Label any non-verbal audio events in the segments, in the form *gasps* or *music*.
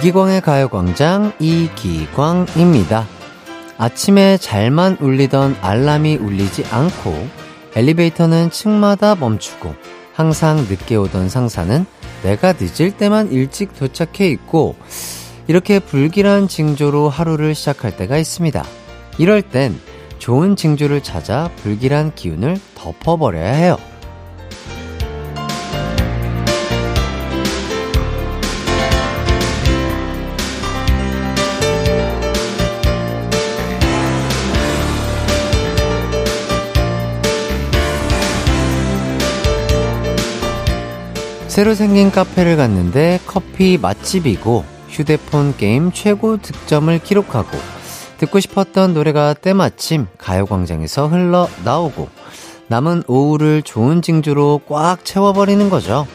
이기광의 가요광장 이기광입니다. 아침에 잘만 울리던 알람이 울리지 않고 엘리베이터는 층마다 멈추고 항상 늦게 오던 상사는 내가 늦을 때만 일찍 도착해 있고 이렇게 불길한 징조로 하루를 시작할 때가 있습니다. 이럴 땐 좋은 징조를 찾아 불길한 기운을 덮어버려야 해요. 새로 생긴 카페를 갔는데 커피 맛집이고 휴대폰 게임 최고 득점을 기록하고 듣고 싶었던 노래가 때마침 가요광장에서 흘러나오고 남은 오후를 좋은 징조로 꽉 채워버리는 거죠.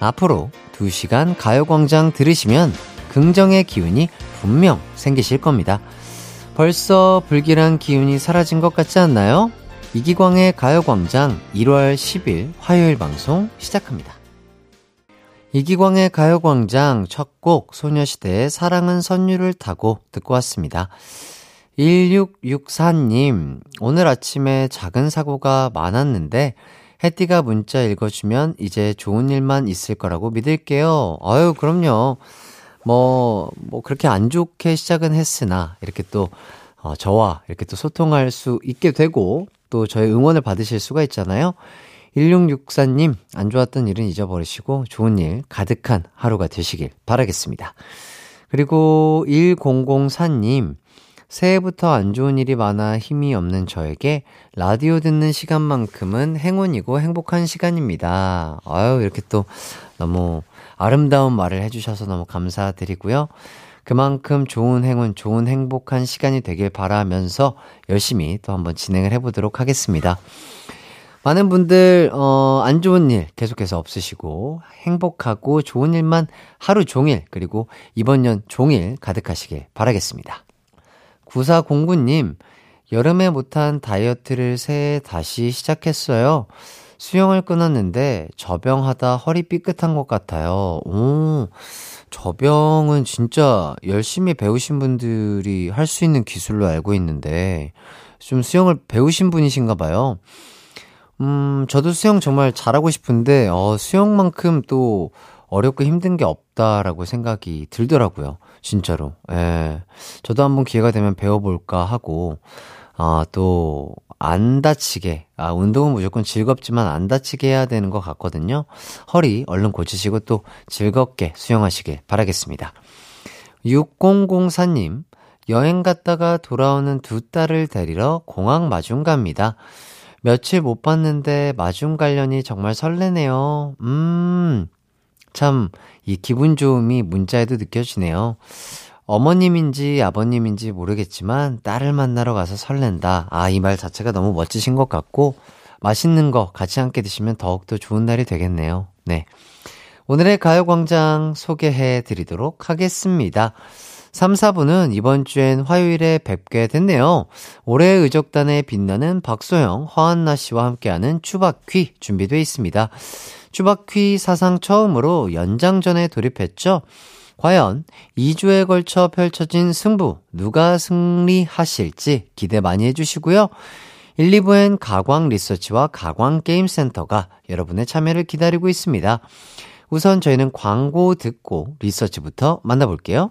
앞으로 2시간 가요광장 들으시면 긍정의 기운이 분명 생기실 겁니다. 벌써 불길한 기운이 사라진 것 같지 않나요? 이기광의 가요광장 1월 10일 화요일 방송 시작합니다. 이기광의 가요광장 첫 곡 소녀시대의 사랑은 선율을 타고 듣고 왔습니다. 1664님, 오늘 아침에 작은 사고가 많았는데, 해띠가 문자 읽어주면 이제 좋은 일만 있을 거라고 믿을게요. 아유, 그럼요. 뭐, 뭐, 그렇게 안 좋게 시작은 했으나, 이렇게 또, 어, 저와 이렇게 또 소통할 수 있게 되고, 또 저의 응원을 받으실 수가 있잖아요. 1664님, 안 좋았던 일은 잊어버리시고 좋은 일 가득한 하루가 되시길 바라겠습니다. 그리고 1004님, 새해부터 안 좋은 일이 많아 힘이 없는 저에게 라디오 듣는 시간만큼은 행운이고 행복한 시간입니다. 아유, 이렇게 또 너무 아름다운 말을 해주셔서 너무 감사드리고요. 그만큼 좋은 행운, 좋은 행복한 시간이 되길 바라면서 열심히 또 한번 진행을 해보도록 하겠습니다. 많은 분들, 어, 안 좋은 일 계속해서 없으시고, 행복하고 좋은 일만 하루 종일, 그리고 이번 년 종일 가득하시길 바라겠습니다. 9409님, 여름에 못한 다이어트를 새해 다시 시작했어요. 수영을 끊었는데, 저병하다 허리 삐끗한 것 같아요. 오, 저병은 진짜 열심히 배우신 분들이 할 수 있는 기술로 알고 있는데, 좀 수영을 배우신 분이신가 봐요. 음, 저도 수영 정말 잘하고 싶은데, 어, 수영만큼 또 어렵고 힘든 게 없다라고 생각이 들더라고요. 진짜로. 예. 저도 한번 기회가 되면 배워볼까 하고, 아, 또, 안 다치게. 아, 운동은 무조건 즐겁지만 안 다치게 해야 되는 것 같거든요. 허리 얼른 고치시고 또 즐겁게 수영하시길 바라겠습니다. 6004님, 여행 갔다가 돌아오는 두 딸을 데리러 공항 마중 갑니다. 며칠 못 봤는데 마중 관련이 정말 설레네요. 음, 참, 이 기분 좋음이 문자에도 느껴지네요. 어머님인지 아버님인지 모르겠지만 딸을 만나러 가서 설렌다. 아, 이 말 자체가 너무 멋지신 것 같고 맛있는 거 같이 함께 드시면 더욱더 좋은 날이 되겠네요. 네. 오늘의 가요광장 소개해 드리도록 하겠습니다. 3, 4부는 이번 주엔 화요일에 뵙게 됐네요. 올해 의적단에 빛나는 박소영, 허한나 씨와 함께하는 추바퀴 준비되어 있습니다. 추바퀴 사상 처음으로 연장전에 돌입했죠. 과연 2주에 걸쳐 펼쳐진 승부, 누가 승리하실지 기대 많이 해주시고요. 1, 2부엔 가광 리서치와 가광 게임센터가 여러분의 참여를 기다리고 있습니다. 우선 저희는 광고 듣고 리서치부터 만나볼게요.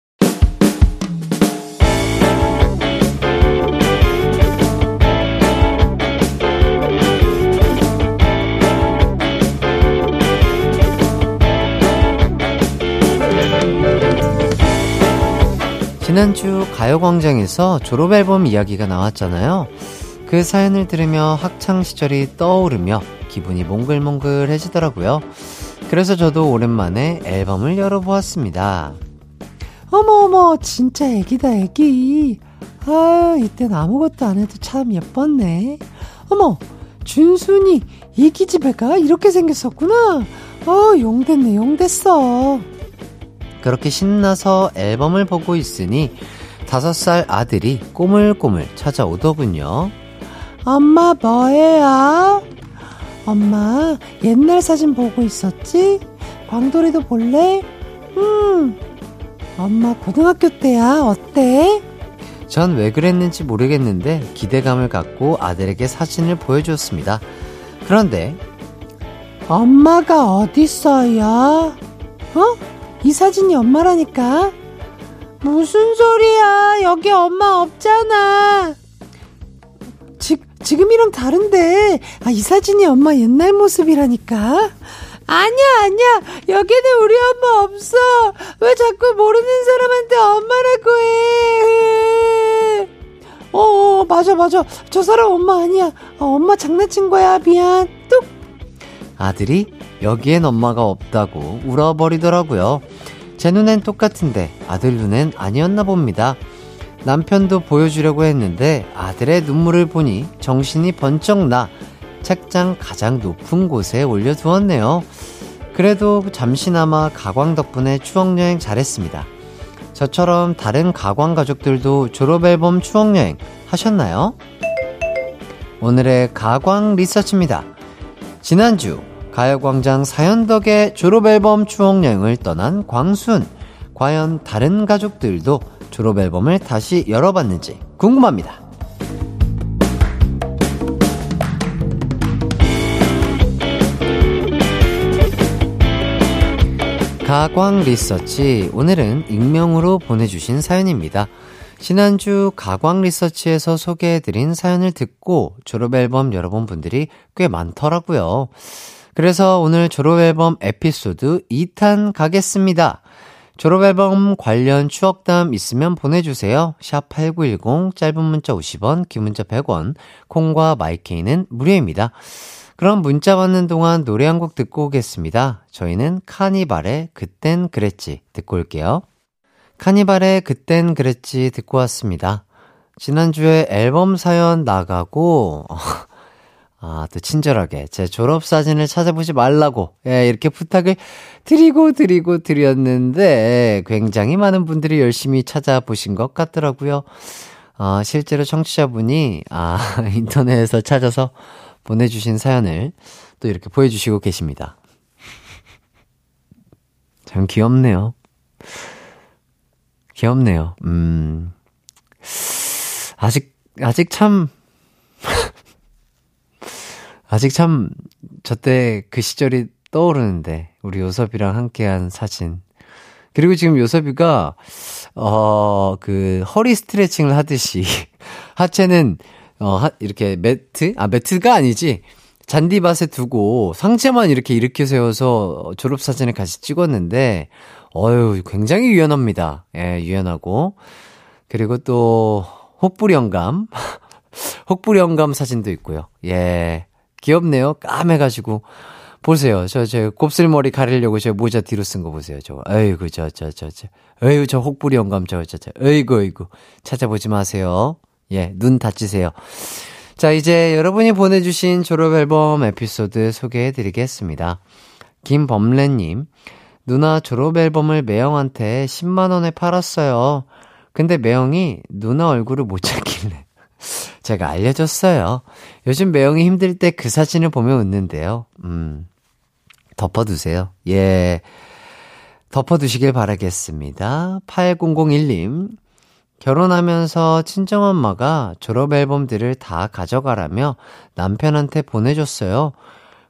지난주 가요광장에서 졸업앨범 이야기가 나왔잖아요. 그 사연을 들으며 학창시절이 떠오르며 기분이 몽글몽글해지더라고요. 그래서 저도 오랜만에 앨범을 열어보았습니다. 어머어머, 진짜 애기다, 애기. 아유, 이땐 아무것도 안 해도 참 예뻤네. 어머, 준순이 이기 집에 가? 이렇게 생겼었구나. 어, 용됐네, 용됐어. 그렇게 신나서 앨범을 보고 있으니 다섯 살 아들이 꼬물꼬물 찾아오더군요. 엄마 뭐해요? 엄마 옛날 사진 보고 있었지? 광돌이도 볼래? 음. 엄마 고등학교 때야 어때? 전 왜 그랬는지 모르겠는데 기대감을 갖고 아들에게 사진을 보여주었습니다. 그런데 엄마가 어딨어요? 어? 이 사진이 엄마라니까? 무슨 소리야? 여기 엄마 없잖아. 지, 지금이랑 다른데. 아, 이 사진이 엄마 옛날 모습이라니까? 아니야, 아니야. 여기는 우리 엄마 없어. 왜 자꾸 모르는 사람한테 엄마라고 해? 어, 어 맞아, 맞아. 저 사람 엄마 아니야. 어, 엄마 장난친 거야. 미안. 뚝. 아들이 여기엔 엄마가 없다고 울어버리더라고요. 제 눈엔 똑같은데 아들 눈엔 아니었나 봅니다. 남편도 보여주려고 했는데 아들의 눈물을 보니 정신이 번쩍 나 책장 가장 높은 곳에 올려두었네요. 그래도 잠시나마 가광 덕분에 추억여행 잘했습니다. 저처럼 다른 가광 가족들도 졸업앨범 추억여행 하셨나요? 오늘의 가광 리서치입니다. 지난주 가요광장 사연 덕에 졸업앨범 추억여행을 떠난 광순. 과연 다른 가족들도 졸업앨범을 다시 열어봤는지 궁금합니다. 가광 리서치. 오늘은 익명으로 보내주신 사연입니다. 지난주 가광 리서치에서 소개해드린 사연을 듣고 졸업앨범 열어본 분들이 꽤 많더라고요. 그래서 오늘 졸업앨범 에피소드 2탄 가겠습니다. 졸업앨범 관련 추억담 있으면 보내주세요. 샵 8910, 짧은 문자 50원, 긴 문자 100원, 콩과 마이케이는 무료입니다. 그럼 문자 받는 동안 노래 한 곡 듣고 오겠습니다. 저희는 카니발의 그땐 그랬지 듣고 올게요. 카니발의 그땐 그랬지 듣고 왔습니다. 지난주에 앨범 사연 나가고 *laughs* 아, 또 친절하게 제 졸업 사진을 찾아보지 말라고, 예, 이렇게 부탁을 드리고 드리고 드렸는데, 굉장히 많은 분들이 열심히 찾아보신 것 같더라고요. 아, 실제로 청취자분이, 아, *laughs* 인터넷에서 찾아서 보내주신 사연을 또 이렇게 보여주시고 계십니다. 참 귀엽네요. 귀엽네요. 음, 아직, 아직 참, 아직 참, 저때 그 시절이 떠오르는데, 우리 요섭이랑 함께한 사진. 그리고 지금 요섭이가, 어, 그, 허리 스트레칭을 하듯이, *laughs* 하체는, 어, 하, 이렇게 매트? 아, 매트가 아니지. 잔디밭에 두고 상체만 이렇게 일으켜 세워서 졸업 사진을 같이 찍었는데, 어유 굉장히 유연합니다. 예, 유연하고. 그리고 또, 혹부령감. *laughs* 혹부령감 사진도 있고요. 예. 귀엽네요. 까매가지고. 보세요. 저, 저, 곱슬머리 가리려고 저 모자 뒤로 쓴 거 보세요. 저, 어이구, 저, 저, 저, 저. 어이구, 저 혹부리 영감, 저, 저, 저. 어이구, 어이구. 찾아보지 마세요. 예, 눈 다치세요. 자, 이제 여러분이 보내주신 졸업 앨범 에피소드 소개해 드리겠습니다. 김범래님, 누나 졸업 앨범을 매형한테 10만원에 팔았어요. 근데 매형이 누나 얼굴을 못 *laughs* 찾길래. 제가 알려줬어요. 요즘 매형이 힘들 때 그 사진을 보면 웃는데요. 음, 덮어두세요. 예. 덮어두시길 바라겠습니다. 8001님. 결혼하면서 친정엄마가 졸업 앨범들을 다 가져가라며 남편한테 보내줬어요.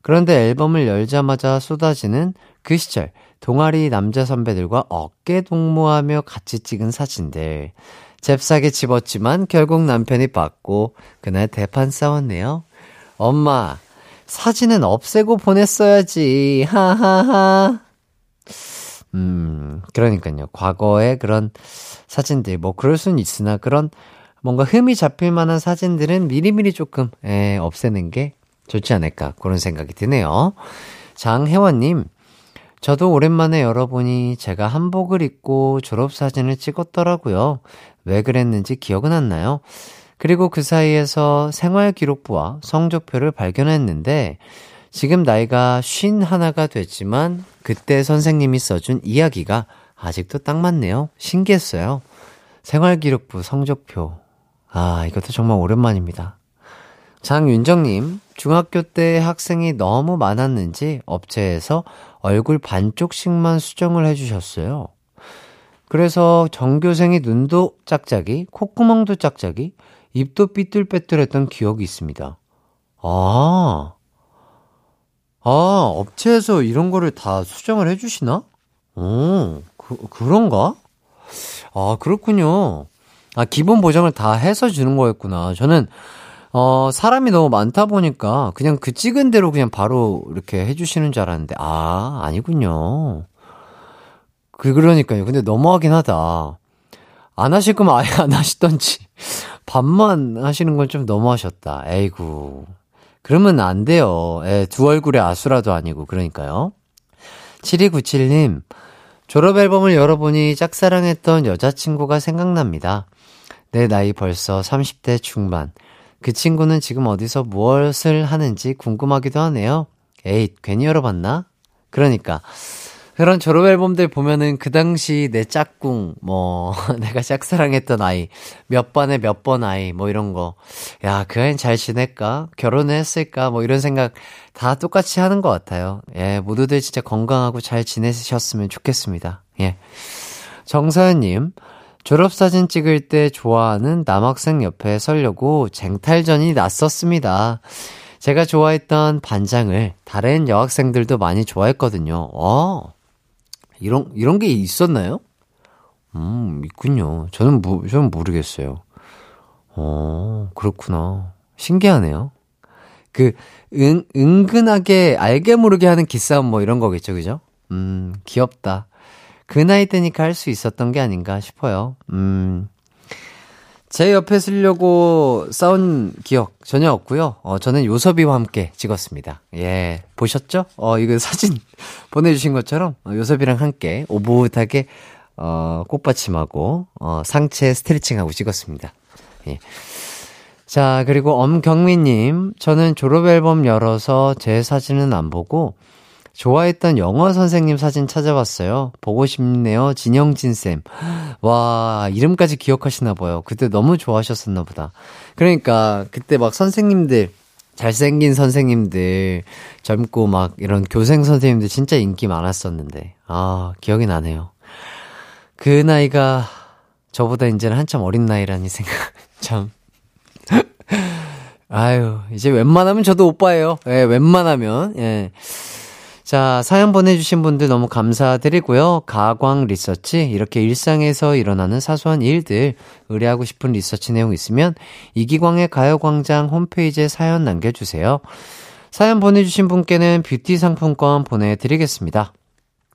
그런데 앨범을 열자마자 쏟아지는 그 시절, 동아리 남자 선배들과 어깨 동무하며 같이 찍은 사진들. 잽싸게 집었지만 결국 남편이 받고 그날 대판 싸웠네요. 엄마, 사진은 없애고 보냈어야지. 하하하. 음, 그러니까요. 과거의 그런 사진들, 뭐, 그럴 수는 있으나 그런 뭔가 흠이 잡힐 만한 사진들은 미리미리 조금, 에, 없애는 게 좋지 않을까. 그런 생각이 드네요. 장혜원님, 저도 오랜만에 열어보니 제가 한복을 입고 졸업사진을 찍었더라고요. 왜 그랬는지 기억은 안 나요. 그리고 그 사이에서 생활 기록부와 성적표를 발견했는데 지금 나이가 쉰 하나가 됐지만 그때 선생님이 써준 이야기가 아직도 딱 맞네요. 신기했어요. 생활 기록부 성적표. 아, 이것도 정말 오랜만입니다. 장윤정님, 중학교 때 학생이 너무 많았는지 업체에서 얼굴 반쪽씩만 수정을 해주셨어요. 그래서 전교생이 눈도 짝짝이, 콧구멍도 짝짝이, 입도 삐뚤빼뚤했던 기억이 있습니다. 아, 아, 업체에서 이런 거를 다 수정을 해주시나? 오, 그, 그런가? 아, 그렇군요. 아, 기본 보정을 다 해서 주는 거였구나. 저는, 어, 사람이 너무 많다 보니까 그냥 그 찍은 대로 그냥 바로 이렇게 해주시는 줄 알았는데, 아, 아니군요. 그, 그러니까요. 근데 너무하긴 하다. 안 하실 거면 아예 안 하시던지. *laughs* 반만 하시는 건 좀 너무하셨다. 에이구. 그러면 안 돼요. 예, 두 얼굴의 아수라도 아니고, 그러니까요. 7297님, 졸업 앨범을 열어보니 짝사랑했던 여자친구가 생각납니다. 내 나이 벌써 30대 중반. 그 친구는 지금 어디서 무엇을 하는지 궁금하기도 하네요. 에이, 괜히 열어봤나? 그러니까. 그런 졸업 앨범들 보면은 그 당시 내 짝꿍, 뭐, *laughs* 내가 짝사랑했던 아이, 몇 반에 몇 번 아이, 뭐 이런 거. 야, 그 아이는 잘 지낼까? 결혼을 했을까? 뭐 이런 생각 다 똑같이 하는 것 같아요. 예, 모두들 진짜 건강하고 잘 지내셨으면 좋겠습니다. 예. 정사연님, 졸업사진 찍을 때 좋아하는 남학생 옆에 서려고 쟁탈전이 났었습니다. 제가 좋아했던 반장을 다른 여학생들도 많이 좋아했거든요. 어, 이런, 이런 게 있었나요? 음, 있군요. 저는, 모, 저는 모르겠어요. 어, 그렇구나. 신기하네요. 그, 은, 은근하게 알게 모르게 하는 기싸움 뭐 이런 거겠죠, 그죠? 음, 귀엽다. 그 나이 때니까 할 수 있었던 게 아닌가 싶어요. 음, 제 옆에 쓰려고 싸운 기억 전혀 없고요. 어, 저는 요섭이와 함께 찍었습니다. 예, 보셨죠? 어, 이거 사진 *laughs* 보내주신 것처럼 어, 요섭이랑 함께 오붓하게 어, 꽃받침하고 어, 상체 스트레칭하고 찍었습니다. 예. 자, 그리고 엄경민님, 저는 졸업앨범 열어서 제 사진은 안 보고 좋아했던 영어 선생님 사진 찾아봤어요. 보고 싶네요. 진영진 쌤. 와, 이름까지 기억하시나 봐요. 그때 너무 좋아하셨었나 보다. 그러니까, 그때 막 선생님들, 잘생긴 선생님들, 젊고 막 이런 교생 선생님들 진짜 인기 많았었는데. 아, 기억이 나네요. 그 나이가 저보다 이제는 한참 어린 나이라니 생각, *laughs* 참. 아유, 이제 웬만하면 저도 오빠예요. 예, 웬만하면, 예. 자, 사연 보내주신 분들 너무 감사드리고요. 가광 리서치, 이렇게 일상에서 일어나는 사소한 일들, 의뢰하고 싶은 리서치 내용 있으면 이기광의 가요광장 홈페이지에 사연 남겨주세요. 사연 보내주신 분께는 뷰티 상품권 보내드리겠습니다.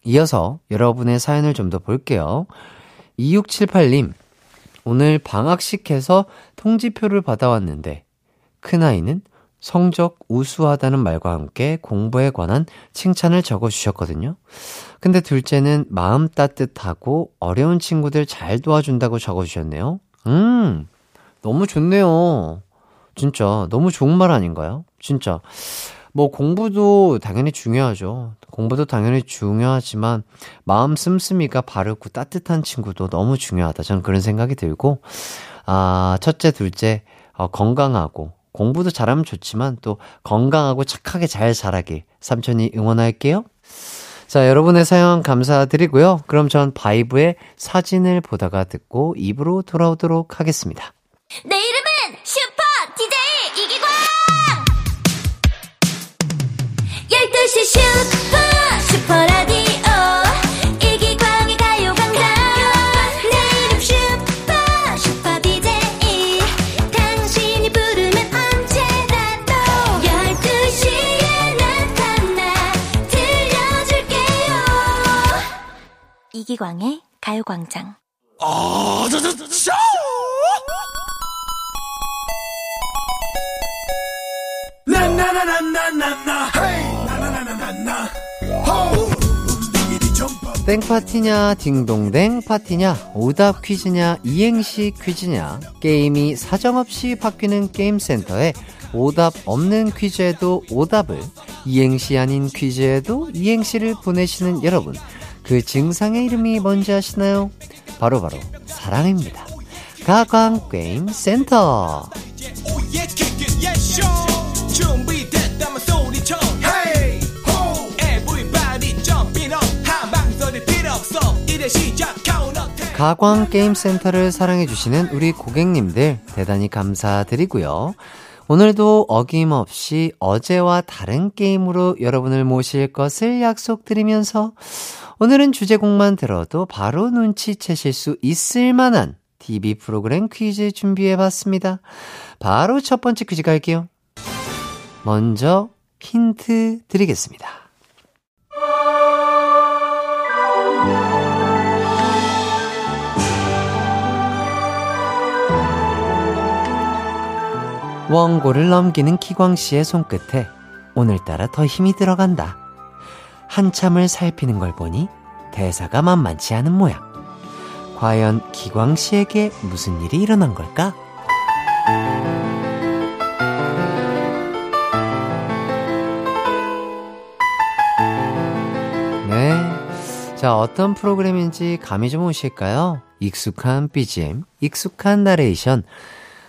이어서 여러분의 사연을 좀 더 볼게요. 2678님, 오늘 방학식 해서 통지표를 받아왔는데, 큰아이는 성적 우수하다는 말과 함께 공부에 관한 칭찬을 적어 주셨거든요. 근데 둘째는 마음 따뜻하고 어려운 친구들 잘 도와준다고 적어 주셨네요. 음, 너무 좋네요. 진짜 너무 좋은 말 아닌가요? 진짜. 뭐 공부도 당연히 중요하죠. 공부도 당연히 중요하지만 마음 씀씀이가 바르고 따뜻한 친구도 너무 중요하다. 저는 그런 생각이 들고 아, 첫째, 둘째 어, 건강하고 공부도 잘하면 좋지만 또 건강하고 착하게 잘 자라길 삼촌이 응원할게요. 자, 여러분의 사연 감사드리고요. 그럼 전 바이브의 사진을 보다가 듣고 입으로 돌아오도록 하겠습니다. 내이 이기광의 가요광장. 땡파티냐, 딩동댕 파티냐, 오답 퀴즈냐, 이행시 퀴즈냐, 게임이 사정없이 바뀌는 게임센터에 오답 없는 퀴즈에도 오답을, 이행시 아닌 퀴즈에도 이행시를 보내시는 여러분. 그 증상의 이름이 뭔지 아시나요? 바로바로 바로 사랑입니다. 가광게임센터. 가광게임센터를 사랑해주시는 우리 고객님들 대단히 감사드리고요. 오늘도 어김없이 어제와 다른 게임으로 여러분을 모실 것을 약속드리면서 오늘은 주제곡만 들어도 바로 눈치채실 수 있을 만한 TV 프로그램 퀴즈 준비해봤습니다. 바로 첫 번째 퀴즈 갈게요. 먼저 힌트 드리겠습니다. 원고를 넘기는 키광 씨의 손끝에 오늘따라 더 힘이 들어간다. 한참을 살피는 걸 보니 대사가 만만치 않은 모양. 과연 기광 씨에게 무슨 일이 일어난 걸까? 네. 자, 어떤 프로그램인지 감이 좀 오실까요? 익숙한 BGM, 익숙한 나레이션.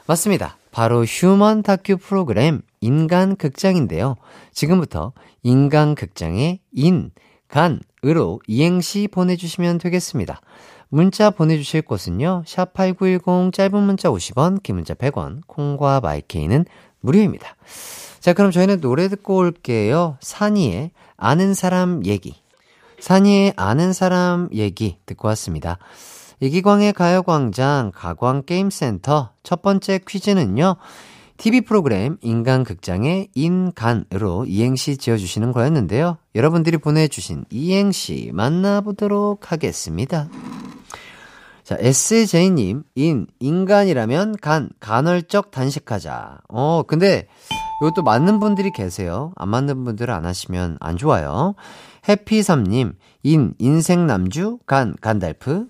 맞습니다. 바로 human 다큐 프로그램 인간 극장인데요. 지금부터 인간 극장의 인, 간, 으로 이행시 보내주시면 되겠습니다. 문자 보내주실 곳은요, 샵8910 짧은 문자 50원, 긴 문자 100원, 콩과 my K는 무료입니다. 자, 그럼 저희는 노래 듣고 올게요. 산이의 아는 사람 얘기. 산이의 아는 사람 얘기 듣고 왔습니다. 이기광의 가요광장 가광게임센터 첫 번째 퀴즈는요. TV 프로그램 인간극장의 인간으로 이행시 지어주시는 거였는데요. 여러분들이 보내주신 이행시 만나보도록 하겠습니다. 자, SJ님, 인, 인간이라면 간, 간헐적 단식하자. 어, 근데 이것도 맞는 분들이 계세요. 안 맞는 분들은 안 하시면 안 좋아요. 해피삼님, 인, 인생 남주, 간, 간달프.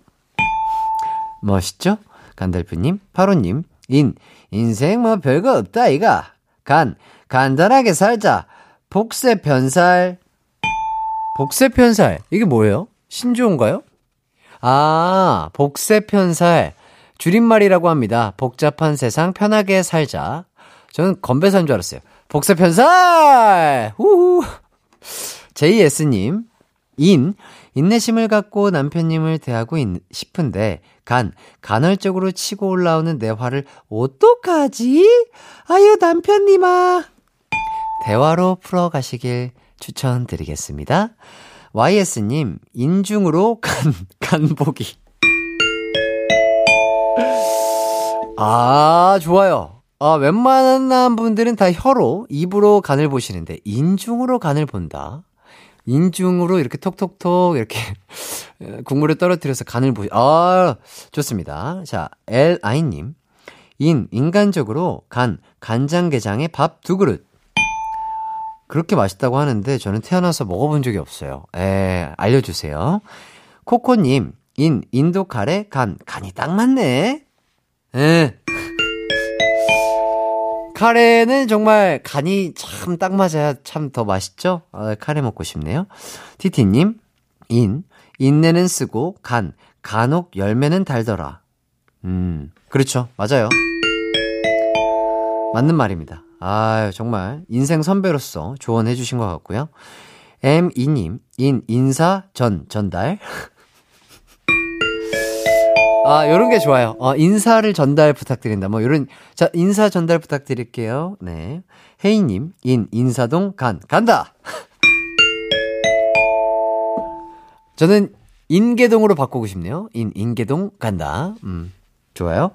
멋있죠? 간달프님, 파로님, 인, 인생 뭐 별거 없다, 이가. 간, 간단하게 살자. 복세 편살. 복세 편살. 이게 뭐예요? 신조어인가요? 아, 복세 편살. 줄임말이라고 합니다. 복잡한 세상 편하게 살자. 저는 건배사인 줄 알았어요. 복세 편살! 후후. JS님, 인, 인내심을 갖고 남편님을 대하고 있, 싶은데, 간, 간헐적으로 치고 올라오는 내 화를 어떡하지? 아유, 남편님아. 대화로 풀어가시길 추천드리겠습니다. YS님, 인중으로 간, *laughs* 간보기. 아, 좋아요. 아, 웬만한 분들은 다 혀로, 입으로 간을 보시는데, 인중으로 간을 본다. 인중으로 이렇게 톡톡톡 이렇게 *laughs* 국물을 떨어뜨려서 간을 보시, 아, 좋습니다. 자, LI님. 인, 인간적으로 간, 간장게장에 밥 두 그릇. 그렇게 맛있다고 하는데 저는 태어나서 먹어본 적이 없어요. 에, 알려주세요. 코코님, 인, 인도 카레, 간, 간이 딱 맞네. 에. 카레는 정말 간이 참 딱 맞아야 참 더 맛있죠? 아, 카레 먹고 싶네요. 티티님, 인, 인내는 쓰고 간, 간혹 열매는 달더라. 음, 그렇죠. 맞아요. 맞는 말입니다. 아유, 정말 인생 선배로서 조언해 주신 것 같고요. M2님, 인, 인사, 전, 전달. *laughs* 아, 요런 게 좋아요. 어, 인사를 전달 부탁드린다. 뭐, 요런, 자, 인사 전달 부탁드릴게요. 네. 혜이님, 인, 인사동, 간, 간다! *laughs* 저는 인계동으로 바꾸고 싶네요. 인, 인계동, 간다. 음, 좋아요.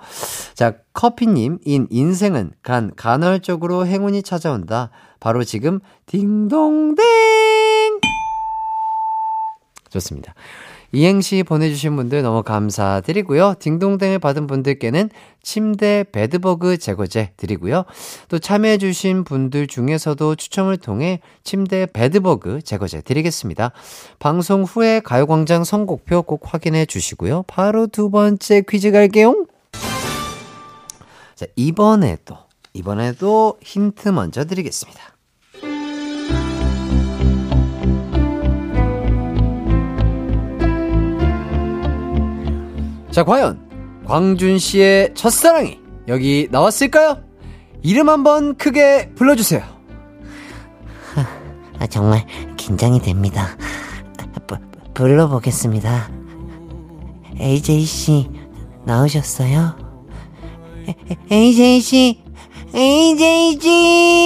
자, 커피님, 인, 인생은 간, 간헐적으로 행운이 찾아온다. 바로 지금, 딩동댕! 좋습니다. 이행시 보내주신 분들 너무 감사드리고요. 딩동댕을 받은 분들께는 침대 bed bug 제거제 드리고요. 또 참여해주신 분들 중에서도 추첨을 통해 침대 bed bug 제거제 드리겠습니다. 방송 후에 가요광장 선곡표 꼭 확인해 주시고요. 바로 두 번째 퀴즈 갈게요. 자, 이번에도, 이번에도 힌트 먼저 드리겠습니다. 자, 과연 광준 씨의 첫사랑이 여기 나왔을까요? 이름 한번 크게 불러주세요. 아, 정말 긴장이 됩니다. 부, 불러보겠습니다. AJ씨, 나오셨어요? AJ씨, AJ씨!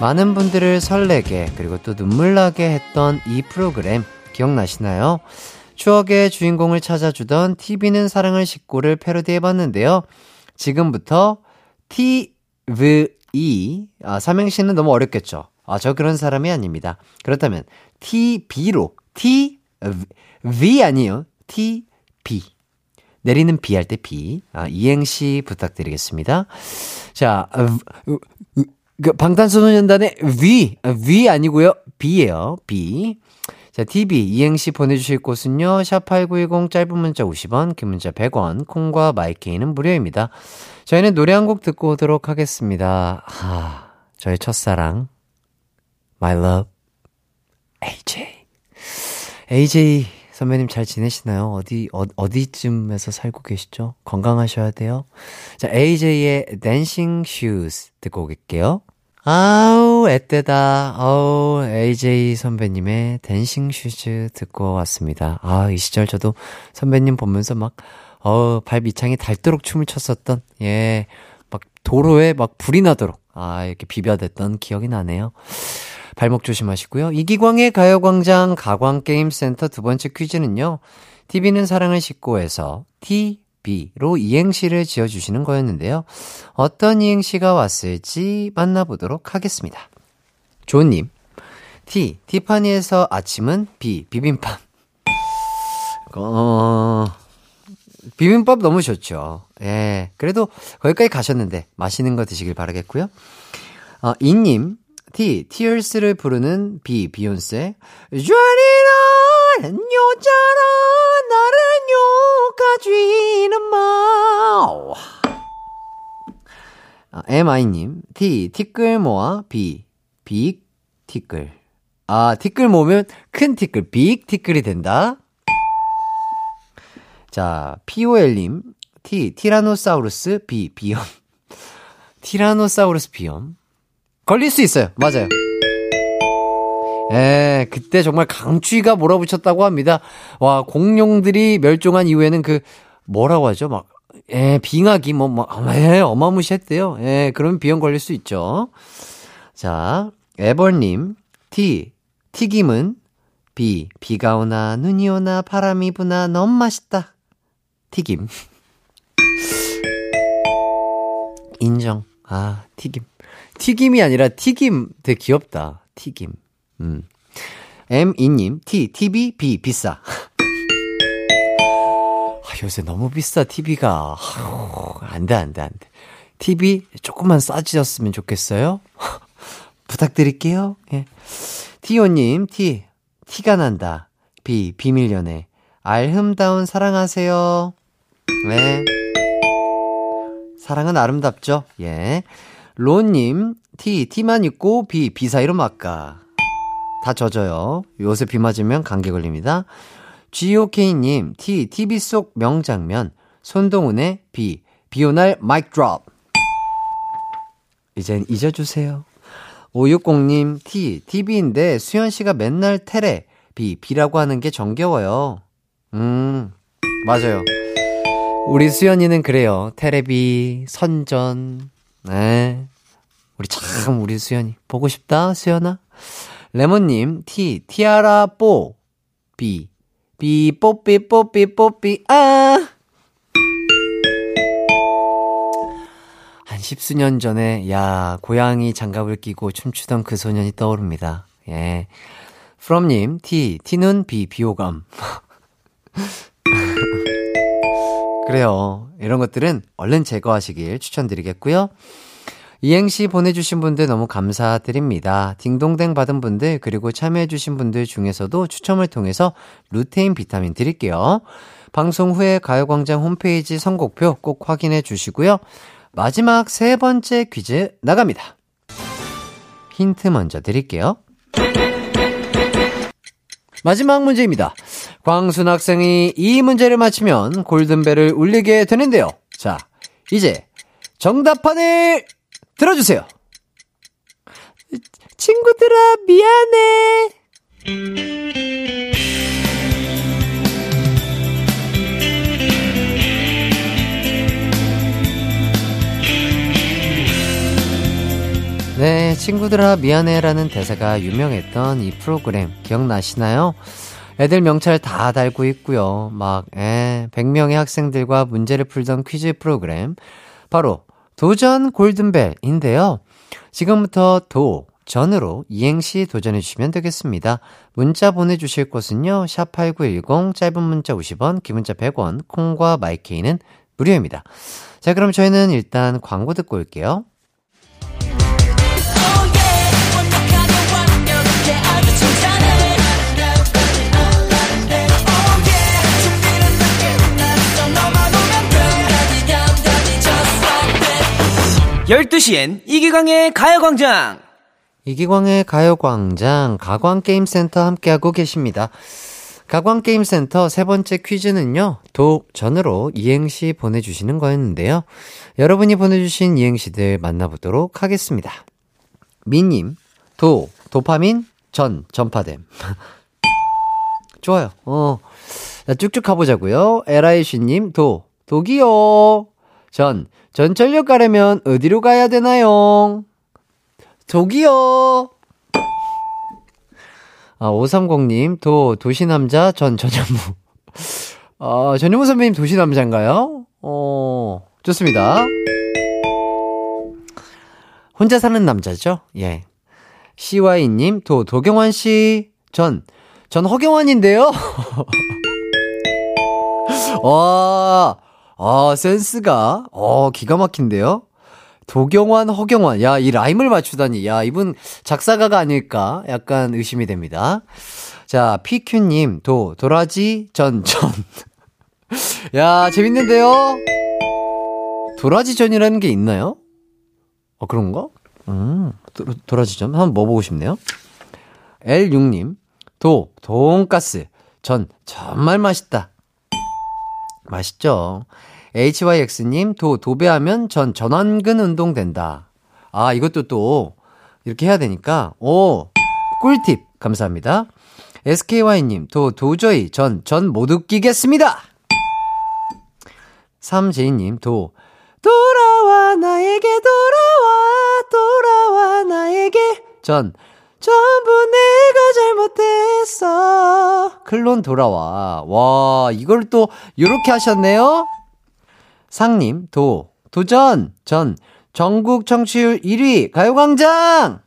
많은 분들을 설레게 그리고 또 눈물나게 했던 이 프로그램 기억나시나요? 추억의 주인공을 찾아주던 TV는 사랑을 싣고를 패러디해봤는데요. 지금부터 TV, 아, 삼행시는 너무 어렵겠죠? 아, 저 그런 사람이 아닙니다. 그렇다면 TB로, T, V 아니에요. TB. 내리는 B 할때 B. 아, 이행시 부탁드리겠습니다. 자, 그 방탄소년단의 V, V 아니고요. B예요. B. 자, TV 이행시 보내주실 곳은요. 샵8910 짧은 문자 50원, 긴 문자 100원, 콩과 마이케이는 무료입니다. 저희는 노래 한 곡 듣고 오도록 하겠습니다. 하, 저의 첫사랑, My Love, AJ. AJ 선배님 잘 지내시나요? 어디, 어, 어디쯤에서 살고 계시죠? 건강하셔야 돼요. 자, AJ의 Dancing Shoes 듣고 올게요. 아우, 앳되다. 아우, AJ 선배님의 Dancing Shoes 듣고 왔습니다. 아, 이 시절 저도 선배님 보면서 막, 어, 발 밑창이 닳도록 춤을 췄었던, 예, 막 도로에 막 불이 나도록, 아, 이렇게 비벼댔던 기억이 나네요. 발목 조심하시고요. 이기광의 가요광장 가광게임센터 두 번째 퀴즈는요. TV는 사랑을 싣고해서 T, B로 이행시를 지어주시는 거였는데요. 어떤 이행시가 왔을지 만나보도록 하겠습니다. 조님, T, 티파니에서 아침은 B, 비빔밥. 어, 비빔밥 너무 좋죠. 예. 그래도 거기까지 가셨는데 맛있는 거 드시길 바라겠고요. 어, 이님, T, Tears를 부르는 B, 비욘세. 쥐리 는 여자라 나를 욕가쥐는 마. 아, MI님, T, 티끌 모아, B, 빅 티끌. 아, 티끌 모으면 큰 티끌, 빅 티끌이 된다. 자, POL님, T, 티라노사우루스, B, 비염. *laughs* 티라노사우루스 비염. 걸릴 수 있어요. 맞아요. 예, 그때 정말 강쥐가 몰아붙였다고 합니다. 와, 공룡들이 멸종한 이후에는 그, 뭐라고 하죠? 막, 예, 빙하기, 뭐, 뭐, 예, 어마무시했대요. 예, 그러면 비염 걸릴 수 있죠. 자, 에버님, T, 튀김은 B, 비가 오나, 눈이 오나, 바람이 부나, 너무 맛있다. 튀김. 인정. 아, 튀김. 튀김이 아니라 튀김 되게 귀엽다. 튀김. 음. M2님, T, TV, B, 비싸. 아, 요새 너무 비싸, TV가. 안 돼, 안 돼, 안 돼. TV 조금만 싸지셨으면 좋겠어요? *laughs* 부탁드릴게요. 예. 티오님, T, 티가 난다. B, 비밀 연애. 알흠다운 사랑하세요. 네. 사랑은 아름답죠? 예. 로님, T, T만 있고 B, B 사이로 막가. 다 젖어요. 요새 비 맞으면 감기 걸립니다. GOK님, T, TV 속 명장면. 손동훈의 B, 비오날 마이크 드롭. 이젠 잊어주세요. 560님, T, TV인데 수현씨가 맨날 테레, B, B라고 하는 게 정겨워요. 음, 맞아요. 우리 수연이는 그래요. 테레비, 선전, 네. 우리 참, 우리 수연이. 보고 싶다, 수연아? 레몬님, T, 티아라, 뽀, B, B, 뽀삐, 뽀삐, 뽀삐, 아! 십수년 전에, 야, 고양이 장갑을 끼고 춤추던 그 소년이 떠오릅니다. 예. from님, T, T는 B, 비호감. *laughs* 그래요. 이런 것들은 얼른 제거하시길 추천드리겠고요. 이행시 보내주신 분들 너무 감사드립니다. 딩동댕 받은 분들, 그리고 참여해주신 분들 중에서도 추첨을 통해서 루테인 비타민 드릴게요. 방송 후에 가요광장 홈페이지 선곡표 꼭 확인해 주시고요. 마지막 세 번째 퀴즈 나갑니다. 힌트 먼저 드릴게요. 마지막 문제입니다. 광순 학생이 이 문제를 맞히면 골든벨을 울리게 되는데요. 자, 이제 정답판을 들어주세요. 친구들아, 미안해. 네, 친구들아 미안해라는 대사가 유명했던 이 프로그램 기억나시나요? 애들 명찰 다 달고 있고요. 막, 에, 100명의 학생들과 문제를 풀던 퀴즈 프로그램. 바로 도전 골든벨인데요. 지금부터 도, 전으로 이행시 도전해 주시면 되겠습니다. 문자 보내주실 곳은요, 샵8910, 짧은 문자 50원, 긴 문자 100원, 콩과 마이케이는 무료입니다. 자, 그럼 저희는 일단 광고 듣고 올게요. 열두 시엔 이기광의 가요광장! 이기광의 가요광장 가광게임센터 함께하고 계십니다. 가광게임센터 세 번째 퀴즈는요, 도 전으로 이행시 보내주시는 거였는데요. 여러분이 보내주신 이행시들 만나보도록 하겠습니다. 미님, 도, 도파민, 전, 전파됨. *laughs* 좋아요. 어. 자, 쭉쭉 가보자고요. 에라이쉬님, 도, 독이요. 전, 전철역 가려면 어디로 가야 되나요? 독이요. 아, 530님, 도, 도시남자, 전, 전현무. 어, *laughs* 전현무 선배님 도시남자인가요? 어, 좋습니다. 혼자 사는 남자죠? 예. CY님, 도, 도경환 씨, 전, 전 허경환인데요? *laughs* 와, 아, 센스가, 어, 기가 막힌데요? 도경환, 허경환. 야, 이 라임을 맞추다니. 야, 이분 작사가가 아닐까? 약간 의심이 됩니다. 자, PQ님, 도, 도라지, 전, 전. *laughs* 야, 재밌는데요? 도라지 전이라는 게 있나요? 어, 그런가? 음, 도, 도라지 전. 한번 먹어보고 싶네요. L6님, 도, 돈가스. 전, 정말 맛있다. 맛있죠? HYX님, 도, 도배하면 전 전완근 운동 된다. 아, 이것도 또, 이렇게 해야 되니까, 오, 꿀팁, 감사합니다. SKY님, 도, 도저히 전, 전 못 웃기겠습니다! 3제이님, 도, 돌아와, 나에게 돌아와, 돌아와, 나에게, 전, 전부 내가 잘못했어. 클론 돌아와. 와, 이걸 또, 요렇게 하셨네요? 상님, 도, 도전, 전, 전국 청취율 1위, 가요광장!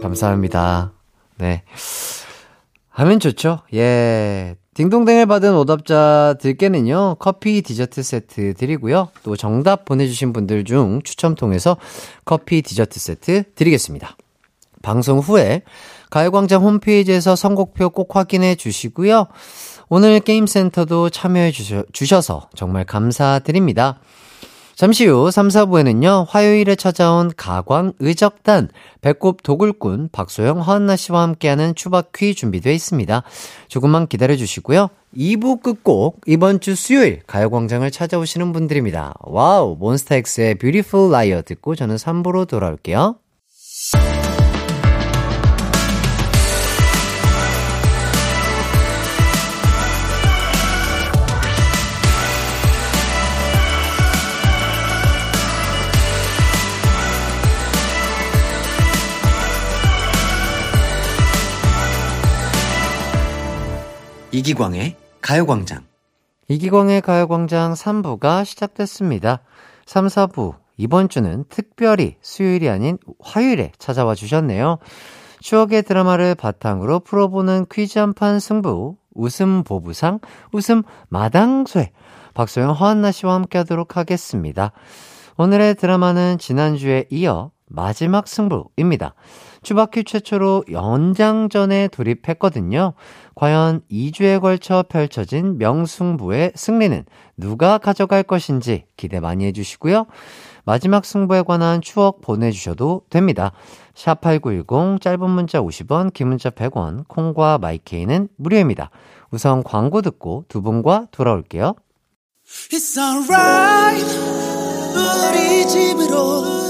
감사합니다. 네. 하면 좋죠. 예. 딩동댕을 받은 오답자들께는요, 커피 디저트 세트 드리고요. 또 정답 보내주신 분들 중 추첨 통해서 커피 디저트 세트 드리겠습니다. 방송 후에 가요광장 홈페이지에서 선곡표 꼭 확인해 주시고요. 오늘 게임센터도 참여해 주셔, 주셔서 정말 감사드립니다. 잠시 후 3, 4부에는요, 화요일에 찾아온 가광 의적단, 배꼽 도굴꾼, 박소영, 허한나 씨와 함께하는 추바퀴 준비되어 있습니다. 조금만 기다려 주시고요. 2부 끝곡, 이번 주 수요일 가요광장을 찾아오시는 분들입니다. 와우, 몬스타엑스의 Beautiful Liar 듣고 저는 3부로 돌아올게요. 이기광의 가요광장. 이기광의 가요광장 3부가 시작됐습니다. 3, 4부, 이번 주는 특별히 수요일이 아닌 화요일에 찾아와 주셨네요. 추억의 드라마를 바탕으로 풀어보는 퀴즈 한판 승부, 웃음 보부상, 웃음 마당쇠, 박소영, 허한나 씨와 함께 하도록 하겠습니다. 오늘의 드라마는 지난주에 이어 마지막 승부입니다. 추바퀴 최초로 연장전에 돌입했거든요. 과연 2주에 걸쳐 펼쳐진 명승부의 승리는 누가 가져갈 것인지 기대 많이 해주시고요. 마지막 승부에 관한 추억 보내주셔도 됩니다. 샵8910 짧은 문자 50원, 긴 문자 100원, 콩과 마이케이는 무료입니다. 우선 광고 듣고 두 분과 돌아올게요. It's alright 우리 집으로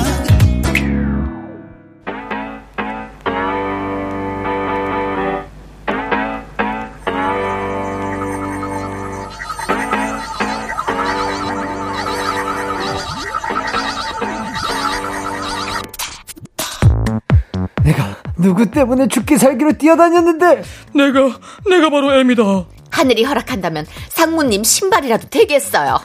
누구 때문에 죽기 살기로 뛰어다녔는데 내가 내가 바로 애입니다. 하늘이 허락한다면 상무님 신발이라도 되겠어요.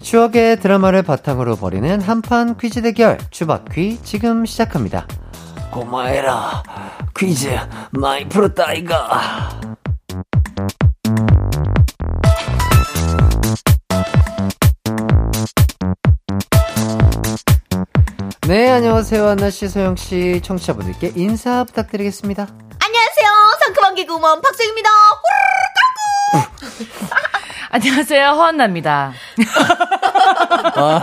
추억의 드라마를 바탕으로 벌이는 한판 퀴즈 대결 추바퀴 지금 시작합니다. 고마해라. 퀴즈 많이 풀었다 이가. 네, 안녕하세요. 한나씨, 소영씨, 청취자분들께 인사 부탁드리겠습니다. 안녕하세요. 상큼한 개그우먼 박수입니다. *laughs* 안녕하세요 허한나입니다. 아,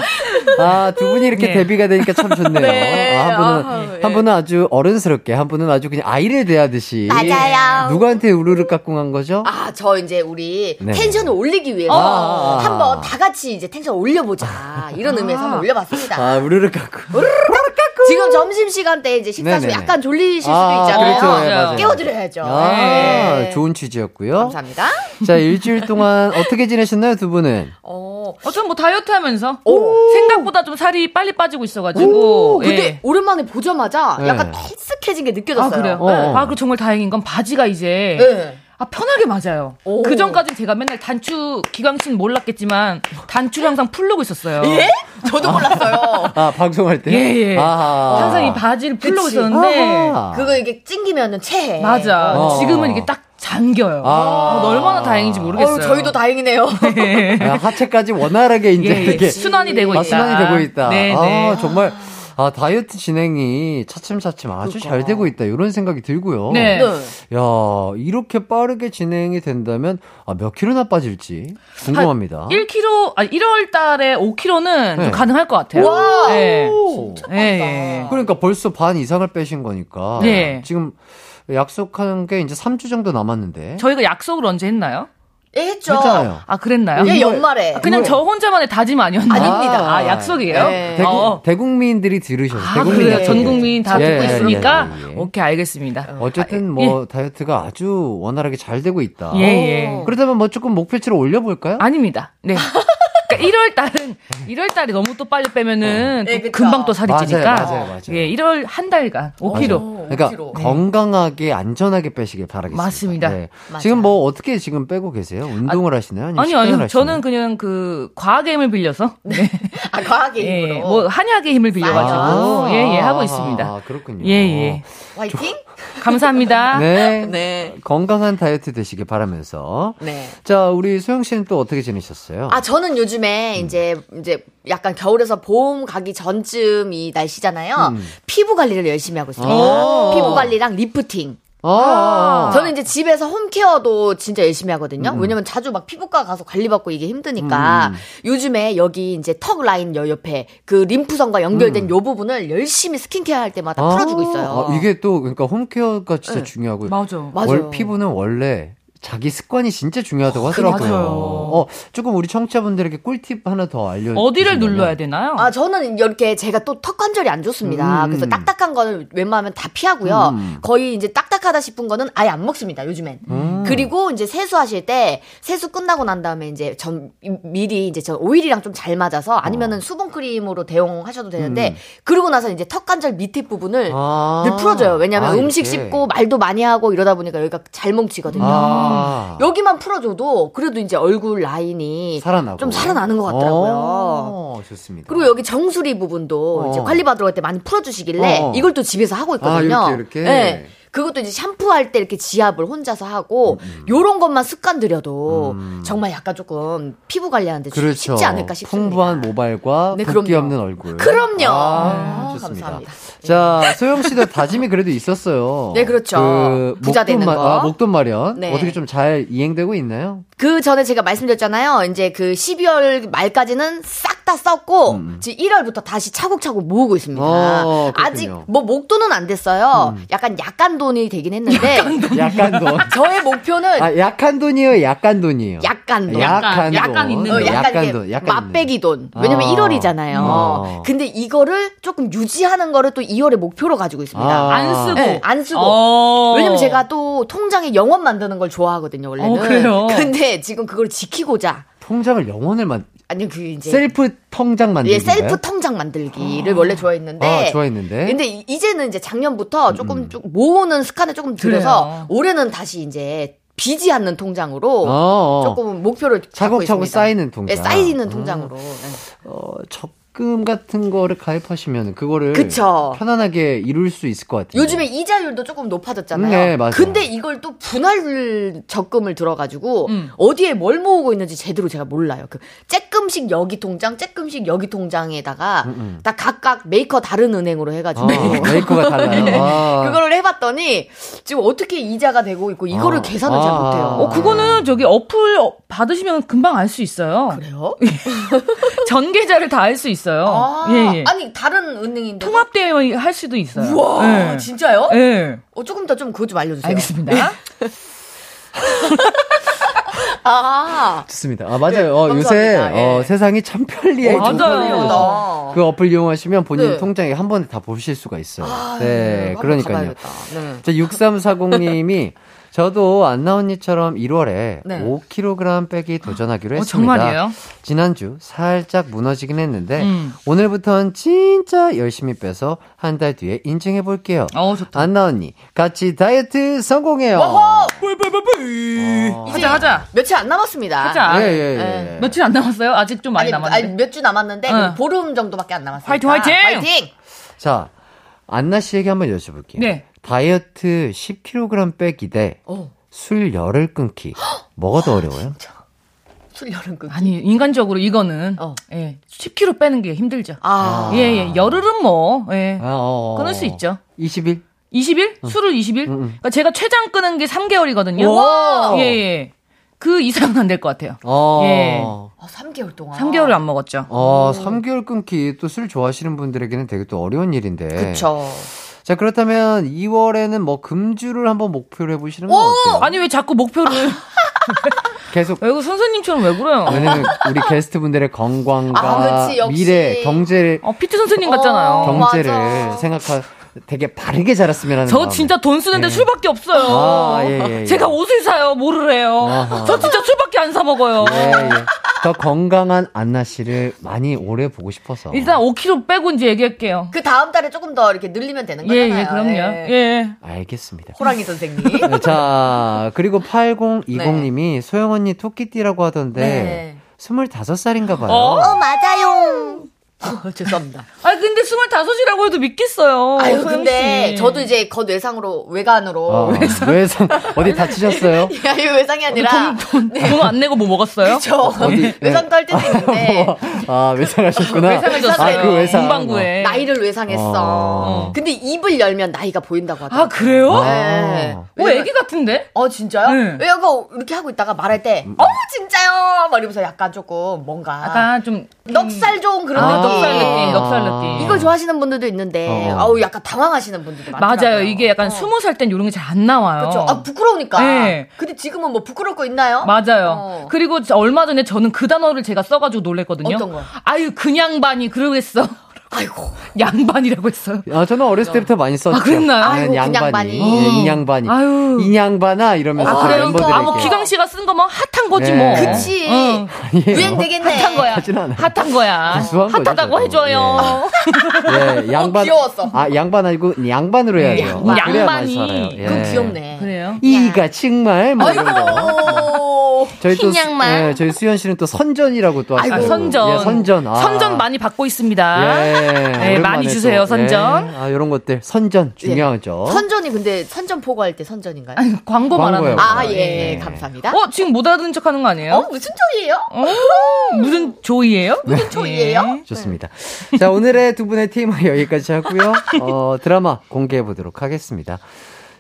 아, 두 분이 이렇게 네. 데뷔가 되니까 참 좋네요. 네. 아, 한 분은, 아우, 네. 한 분은 아주 어른스럽게, 한 분은 아주 그냥 아이를 대하듯이. 맞아요. 누구한테 우르르 깍꿍 한 거죠? 아, 저 이제 우리 네. 텐션을 올리기 위해서 아, 아, 아. 한번 다 같이 이제 텐션 올려보자. 이런 의미에서 한번 올려봤습니다. 아, 우르르 깍꿍. 지금 점심 시간 때 이제 식사 중. 약간 졸리실 수도 아, 있잖아요. 그렇죠. 네, 맞아요. 깨워드려야죠. 아, 네. 좋은 취지였고요. 감사합니다. 자, 일주일 동안 어떻게 지내셨나요, 두 분은? 어, 어, 전뭐 다이어트 하면서 오. 생각보다 좀 살이 빨리 빠지고 있어가지고. 근데 예. 오랜만에 보자마자 네. 약간 헬스해진 게아 느껴졌어요. 그래요? 어, 어. 아 그리고 정말 다행인 건 바지가 이제 네. 아 편하게 맞아요. 오. 그 전까지 제가 맨날 단추 기광씨는 몰랐겠지만 단추를 항상 풀르고 있었어요. 예? 저도 몰랐어요. 아, 방송할 때? 예, 예. 아. 항상 이 바지를 풀르고 그치. 있었는데 아하. 그거 이게 찡기면은 체해. 맞아. 어. 지금은 이게 딱 잠겨요. 아. 어, 얼마나 다행인지 모르겠어요. 어우, 저희도 다행이네요. 아, 하체까지 원활하게 이제 예, 예. 이렇게 순환이 되고 아, 있다. 순환이 되고 있다. 네, 아, 네. 정말 아, 다이어트 진행이 차츰차츰 아주 잘 되고 있다. 이런 생각이 들고요. 네. 네. 야, 이렇게 빠르게 진행이 된다면 아, 몇 킬로나 빠질지 궁금합니다. 1kg, 아 1월 달에 5kg는 네. 좀 가능할 것 같아요. 와. 네. 오. 예, 예. 그러니까 벌써 반 이상을 빼신 거니까 네. 지금 약속하는 게 이제 3주 정도 남았는데 저희가 약속을 언제 했나요? 예, 했죠. 했잖아요. 아, 그랬나요? 예, 이거- 연말에. 아, 그냥 이거- 저 혼자만의 다짐 아니었나요? 아닙니다. 아, 약속이에요? 네. 대국, 어. 대국민들이 들으셔서 아, 대국민 그래요? 전 국민 다 예, 듣고 예, 있으니까? 예, 예. 오케이, 알겠습니다. 어쨌든 뭐 다이어트가 아주 원활하게 잘 되고 있다. 예, 예. 그렇다면 뭐 조금 목표치를 올려볼까요? 아닙니다. 네. *laughs* *laughs* 그러니까 1월 달은 1월 달에 너무 또 빨리 빼면은 예, 또 그쵸. 금방 또 살이 맞아요, 찌니까. 맞아요, 맞아요. 예, 1월 한 달간 5kg. 그러니까 5kg. 건강하게 안전하게 빼시길 바라겠습니다. 맞습니다. 맞아. 지금 뭐 어떻게 지금 빼고 계세요? 운동을 하시나요? 아니면 아니요, 아니요. 하시나요? 저는 그냥 그 과학의 힘을 빌려서 네. *laughs* 아, 과학의 예, 힘으로. 뭐 한약의 힘을 빌려 가지고 아, 예, 예 하고 아, 있습니다. 아, 그렇군요. 예, 예. 화이팅? 감사합니다. *laughs* 네. 네. 건강한 다이어트 되시길 바라면서. 네. 자, 우리 소영 씨는 또 어떻게 지내셨어요? 아, 저는 요즘에 이제, 이제 약간 겨울에서 봄 가기 전쯤 이 날씨잖아요. 음. 피부 관리를 열심히 하고 있습니다. 오. 피부 관리랑 리프팅. 아, 저는 이제 집에서 home care도 진짜 열심히 하거든요. 음. 왜냐면 자주 막 피부과 가서 관리받고 이게 힘드니까. 요즘에 여기 이제 턱 라인 여 옆에 그 림프선과 연결된 요 부분을 열심히 스킨케어 할 때마다 풀어주고 있어요. 음. 아, 이게 또 그러니까 홈케어가 진짜 네. 중요하고요. 맞아. 맞아요. 월, 피부는 원래 자기 습관이 진짜 중요하다고 하더라고요. 맞아요. 어, 조금 우리 청취자분들에게 꿀팁 하나 더 알려 어디를 눌러야 되나요? 아, 저는 이렇게 제가 또 턱 관절이 안 좋습니다. 음. 그래서 딱딱한 거는 웬만하면 다 피하고요. 음. 거의 이제 딱딱하다 싶은 거는 아예 안 먹습니다, 요즘엔. 음. 그리고 이제 세수하실 때 세수 끝나고 난 다음에 이제 전 미리 이제 저 오일이랑 좀 잘 맞아서 아니면은 수분 크림으로 대용하셔도 되는데 그러고 나서 이제 턱 관절 밑에 부분을 음. 아. 늘 풀어줘요. 왜냐면 아, 음식. 씹고 말도 많이 하고 이러다 보니까 여기가 잘 뭉치거든요. 아. 여기만 풀어줘도 그래도 이제 얼굴 라인이 살아나고. 좀 살아나는 것 같더라고요. 어, 좋습니다. 그리고 여기 정수리 부분도 어. 이제 관리 받으러 갈 때 많이 풀어주시길래 어. 이걸 또 집에서 하고 있거든요. 아, 이렇게, 이렇게? 네. 그것도 이제 샴푸할 때 이렇게 지압을 혼자서 하고 음, 요런 것만 습관 들여도 정말 약간 조금 피부 관리하는데 그렇죠. 쉽지 않을까 싶습니다. 풍부한 모발과 네, 붓기 그럼요. 없는 얼굴. 그럼요. 아, 아, 좋습니다. 감사합니다. 자, 소영 씨도 다짐이 그래도 있었어요. 네, 그렇죠. 그 부자 목돈 되는 마- 거. 아, 목돈 마련. 네. 어떻게 좀 잘 이행되고 있나요? 그 전에 제가 말씀드렸잖아요. 이제 그 12월 말까지는 싹 다 썼고 지금 1월부터 다시 차곡차곡 모으고 있습니다. 음. 어. 음. 아직 뭐 목돈은 안 됐어요. 약간 약간 돈이 되긴 했는데 약간 돈. *laughs* 저의 목표는 아, 약한 돈이에요? 약간 돈이에요? 약간 돈. 약간, 약간 돈. 있는 어, 돈. 약간, 약간 돈. 약간 맛배기 돈. 왜냐면 아. 1월이잖아요. 어. 근데 이거를 조금 유지하는 거를 또 2월에 목표로 가지고 있습니다. 아. 안 쓰고. 네, 안 쓰고. 어. 왜냐면 제가 또 통장에 0원 만드는 걸 좋아하거든요, 원래는. 어, 그래요? 근데 지금 그걸 지키고자. 통장을 0원을 만 아니, 그 이제. 셀프 텅장 만들기. 예, 셀프 텅장 만들기를 원래 좋아했는데. 아, 좋아했는데. 근데 이- 이제는 이제 작년부터 조금 좀 모으는 습관을 조금 들여서 그래요. 올해는 다시 이제 비지 않는 통장으로 어, 어. 조금 목표를 차곡차곡. 쌓이는 통장. 예, 쌓이는 통장으로. 네. 어, 적금 같은 거를 가입하시면 그거를 그쵸. 편안하게 이룰 수 있을 것 같아요. 요즘에 이자율도 조금 높아졌잖아요. 네, 맞아요. 근데 이걸 또 분할 적금을 들어가지고 음. 어디에 뭘 모으고 있는지 제대로 제가 몰라요. 그 쬐끔씩 여기 통장, 쬐끔씩 여기 통장에다가 다 각각 메이커 다른 은행으로 해가지고 아, 메이커가 달라요. *laughs* 아. 그거를 해봤더니 지금 어떻게 이자가 되고 있고 이거를 아. 계산을 잘 아. 못해요. 어, 그거는 저기 어플 어, 받으시면 금방 알 수 있어요. 그래요? *laughs* 전 계좌를 다 알 수 있어요. 아, 예, 예. 아니 다른 은행인데 통합되어 할 수도 있어요. 우와 예. 진짜요? 예. 어, 조금 더 좀 그거 좀 알려주세요. 알겠습니다. *laughs* 아 좋습니다. 아, 맞아요. 어, 네, 요새 감사합니다. 예. 어, 세상이 참 편리해. 어, 맞아요. 다그 어플 이용하시면 본인 네. 통장에 한 번에 다 보실 수가 있어요. 아, 네, 한번 그러니까요. 네. 자, 6340님이 *laughs* 저도 안나 언니처럼 1월에 네. 5kg 빼기 도전하기로 어, 했습니다. 정말이에요? 지난주 살짝 무너지긴 했는데 음. 오늘부턴 진짜 열심히 빼서 한 달 뒤에 인증해 볼게요. 어, 좋다. 안나 언니 같이 다이어트 성공해요. 어허! 어. 하자, 하자. 며칠 안 남았습니다. 하자. 예, 예, 예. 네. 며칠 안 남았어요? 아직 좀 많이 아니, 남았는데. 아니 몇주 남았는데 응. 보름 정도밖에 안 남았어요. 화이팅, 화이팅! 화이팅! 자, 안나 씨에게 한번 여쭤볼게요. 네. 다이어트 10kg 빼기 대 어. 술 열을 끊기. 뭐가 더 어려워요? 술 여름 끄기. 아니, 인간적으로 이거는 어. 예, 10kg 빼는 게 힘들죠. 아. 예, 예. 열흘은 뭐, 예. 아, 어, 어. 끊을 수 있죠. 20일? 20일? 술을 20일? 그러니까 제가 최장 끊은 게 3개월이거든요. 와! 예, 예. 그 이상은 안 될 것 같아요. 어. 예. 아, 3개월 동안. 3개월을 안 먹었죠. 어, 3개월 끊기 또 술 좋아하시는 분들에게는 되게 또 어려운 일인데. 그쵸. 자, 그렇다면 2월에는 뭐 금주를 한번 목표로 해보시는 건 어때요? 아니, 왜 자꾸 목표를. *laughs* 계속. 왜, 그 선생님처럼 왜 그래요? 왜냐면 우리 게스트 분들의 건강과 아, 그치, 역시. 미래, 경제를, 어, 피트 선생님 같잖아요. 어, 경제를 맞아. 생각하, 되게 바르게 자랐으면 하는 저 마음에. 진짜 돈 쓰는데 예. 술밖에 없어요. 아, 예, 예, 예. 제가 옷을 사요, 뭐를 해요. 아하. 저 진짜 술밖에 안 사 먹어요. 예, 예. 더 건강한 안나 씨를 많이 오래 보고 싶어서. 일단 5kg 빼고 이제 얘기할게요. 그 다음 달에 조금 더 이렇게 늘리면 되는 예, 거잖아요. 예, 그럼요. 예. 예. 알겠습니다. 호랑이 선생님. *laughs* 네, 자, 그리고 8020님이 소영 언니 토끼띠라고 하던데, 네. 25살인가 봐요. 어? 어, 맞아요. 어, *laughs* 죄송합니다. 아 근데 25이라고 해도 믿겠어요. 아유, 소영 근데 씨. 저도 이제 겉 외상으로, 외관으로. 어, 외상, 어디 다치셨어요? *laughs* 야, 이거 외상이 아니라. 돈안 내고 뭐 먹었어요? 그쵸. 어디? *laughs* 외상도 할 때도 있는데. 아, 외상하셨구나. 외상을 줬어요. 아, 그 외상. 문방구에. 나이를 외상했어. 어. 근데 입을 열면 나이가 보인다고 하더라고요. 아 그래요? 아. 네. 어 애기 같은데? 어, 진짜요? 네. 왜 약간 이렇게 하고 있다가 말할 때, 음. 어, 진짜요? 막 이러면서 약간 조금 뭔가. 약간 좀 넉살 좋은 그런 아. 넉살 느낌, 넉살 느낌. 이거 걸 좋아하시는 분들도 있는데, 어. 아우, 약간 당황하시는 분들도 많더라고요. 맞아요. 이게 약간 어. 스무 살 땐 이런 게 잘 안 나와요. 그렇죠. 아, 부끄러우니까. 네. 근데 지금은 뭐 부끄러울 거 있나요? 맞아요. 어. 그리고 저 얼마 전에 저는 그 단어를 제가 써가지고 놀랬거든요. 어떤 거? 아유, 그냥 반이 그러겠어. 아이고. 양반이라고 했어요. 아, 저는 어렸을 때부터 많이 썼죠. 아, 그랬나요? 네, 아이고, 양반이. 예, 인양반이. 아유. 인양반아 이러면서 아, 다 그래요? 멤버들에게. 아, 뭐 기강 씨가 쓴 거 뭐 핫한 거지 네. 뭐. 그치. 응. 유행 되겠네. 핫한 거야. 하진 않아요. 핫한 거야. 구수한 거죠, 핫하다고. 해줘요. 예, 양반. 귀여웠어. 아, 양반 아니고 양반으로 해야 돼요. 양- 그래야 양반이. 살아요. 예. 그건 귀엽네. 그래요? 이가 정말 뭐 이런 거. 저희 또 흰 양말. 예, 저희 수현 씨는 또 선전이라고 또 아이고, 하시고. 아, 선전. 예, 선전. 아. 선전 많이 받고 있습니다. 예. 오랜만에 많이 또, 주세요, 선전. 예. 아, 이런 것들 선전 중요하죠. 선전이 근데 선전 포고할 때 선전인가요? 아니, 광고. 말하는 아, 거. 예, 네. 감사합니다. 어, 지금 못 알아듣는 척 하는 거 아니에요? 어, 무슨 조이예요? 어, 무슨 조이예요? 무슨 조이예요? 좋습니다. 자, 오늘의 두 분의 팀은 여기까지 하고요. 어, 드라마 공개해 보도록 하겠습니다.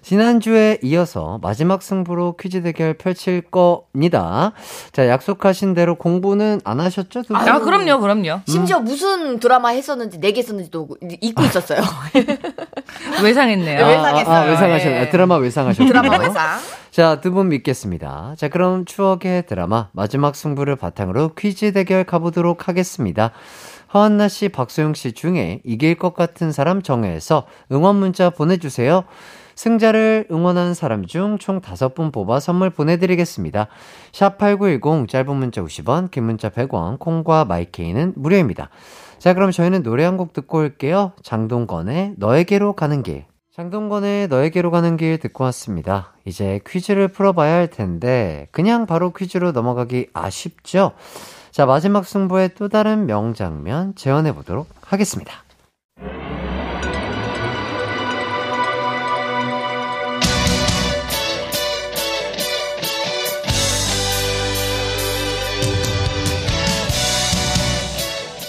지난주에 이어서 마지막 승부로 퀴즈 대결 펼칠 겁니다. 자, 약속하신 대로 공부는 안 하셨죠? 두 분? 아, 그럼요, 그럼요. 심지어 무슨 드라마 했었는지, 내게 했었는지도 잊고 있었어요. *laughs* 외상했네요. 왜- 외상했어요. 아, 외상하셨, 예. 아, 드라마 외상하셨군요. 드라마 회상. *laughs* 자, 두 분 믿겠습니다. 자, 그럼 추억의 드라마 마지막 승부를 바탕으로 퀴즈 대결 가보도록 하겠습니다. 허한나 씨, 박소영 씨 중에 이길 것 같은 사람 정해서 응원 문자 보내주세요. 승자를 응원한 사람 중 총 5분 뽑아 선물 보내드리겠습니다. 샵8910 짧은 문자 50원, 긴 문자 100원, 콩과 마이케이는 무료입니다. 자, 그럼 저희는 노래 한 곡 듣고 올게요. 장동건의 너에게로 가는 길. 장동건의 너에게로 가는 길 듣고 왔습니다. 이제 퀴즈를 풀어봐야 할 텐데, 그냥 바로 퀴즈로 넘어가기 아쉽죠? 자, 마지막 승부의 또 다른 명장면 재현해보도록 하겠습니다.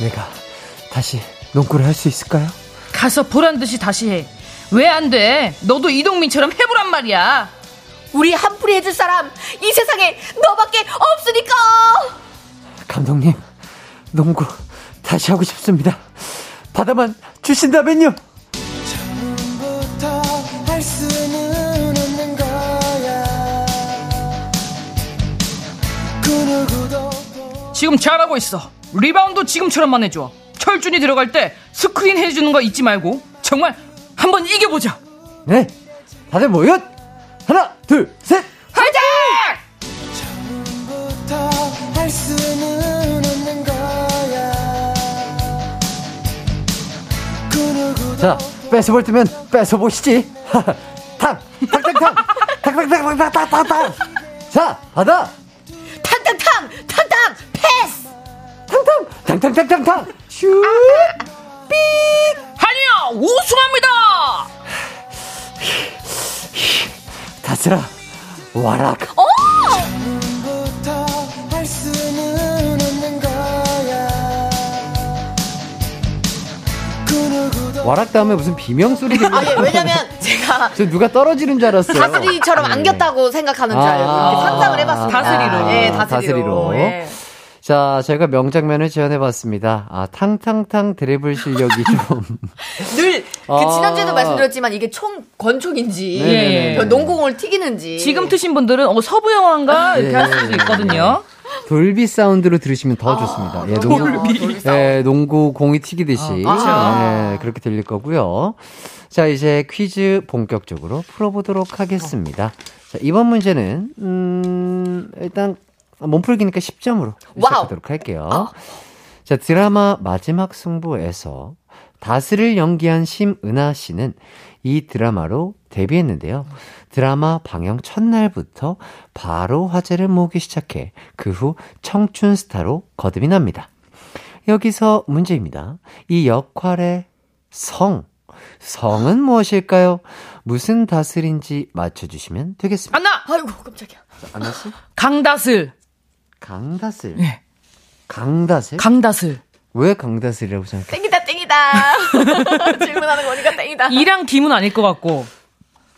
내가 다시 농구를 할 수 있을까요? 가서 보란 듯이 다시 해. 왜 안 돼? 너도 이동민처럼 해보란 말이야. 우리 한풀이 해줄 사람, 이 세상에 너밖에 없으니까! 감독님, 농구 다시 하고 싶습니다. 받아만 주신다면요. 처음부터 할 수는 없는 거야 그 지금 잘하고 있어. 리바운드 지금처럼만 해줘. 철준이 들어갈 때 스크린 해주는 거 잊지 말고 정말 한번 이겨보자. 네, 다들 모여. 하나, 둘, 셋. 화이팅! 자, 뺏어볼 때면 뺏어보시지. 탕, 탕탕탕, 탕탕탕탕탕탕탕. 자, 받아. 탕탕, 탕탕탕탕탕. 슈. 아니요 우승합니다. 다스라. 와락. 누구도 와락 다음에 무슨 비명 소리 들리는 아, 예, 왜냐면 제가 저 누가 떨어지는 줄 알았어요. 다스리처럼 네. 안겼다고 생각하는 줄 알고 아, 이렇게 상상을 해봤습니다. 다스리로. 예, 아, 다스리로. 다스리로. 예. 자, 제가 명장면을 지원해봤습니다. 아, 탕탕탕 드리블 실력이 좀. *laughs* 늘, 그 아. 지난주에도 말씀드렸지만 이게 총, 권총인지, 네네네. 저 농구공을 튀기는지. 지금 트신 분들은 어, 서부 영화인가 이렇게 예. 할 수도 있거든요. 돌비 사운드로 들으시면 더 좋습니다. 예, 농구, 아, 돌비. 예, 농구 공이 튀기듯이. 아. 예, 그렇게 들릴 거고요. 자, 이제 퀴즈 본격적으로 풀어보도록 하겠습니다. 자, 이번 문제는, 음, 일단, 몸풀기니까 10점으로 시작하도록 할게요. 자, 드라마 마지막 승부에서 다스를 연기한 심은하 씨는 이 드라마로 데뷔했는데요. 드라마 방영 첫날부터 바로 화제를 모으기 시작해 그 후 청춘 스타로 거듭이 납니다. 여기서 문제입니다. 이 역할의 성. 성은 무엇일까요? 무슨 다슬인지 맞춰주시면 되겠습니다. 안나 아이고, 깜짝이야. 안나 씨? 강다슬 강다슬. 예. 강다슬? 강다슬 왜 강다슬이라고 생각해요? 땡기다, 땡이다. *laughs* 질문하는 거니까 땡이다. 이랑 김은 아닐 것 같고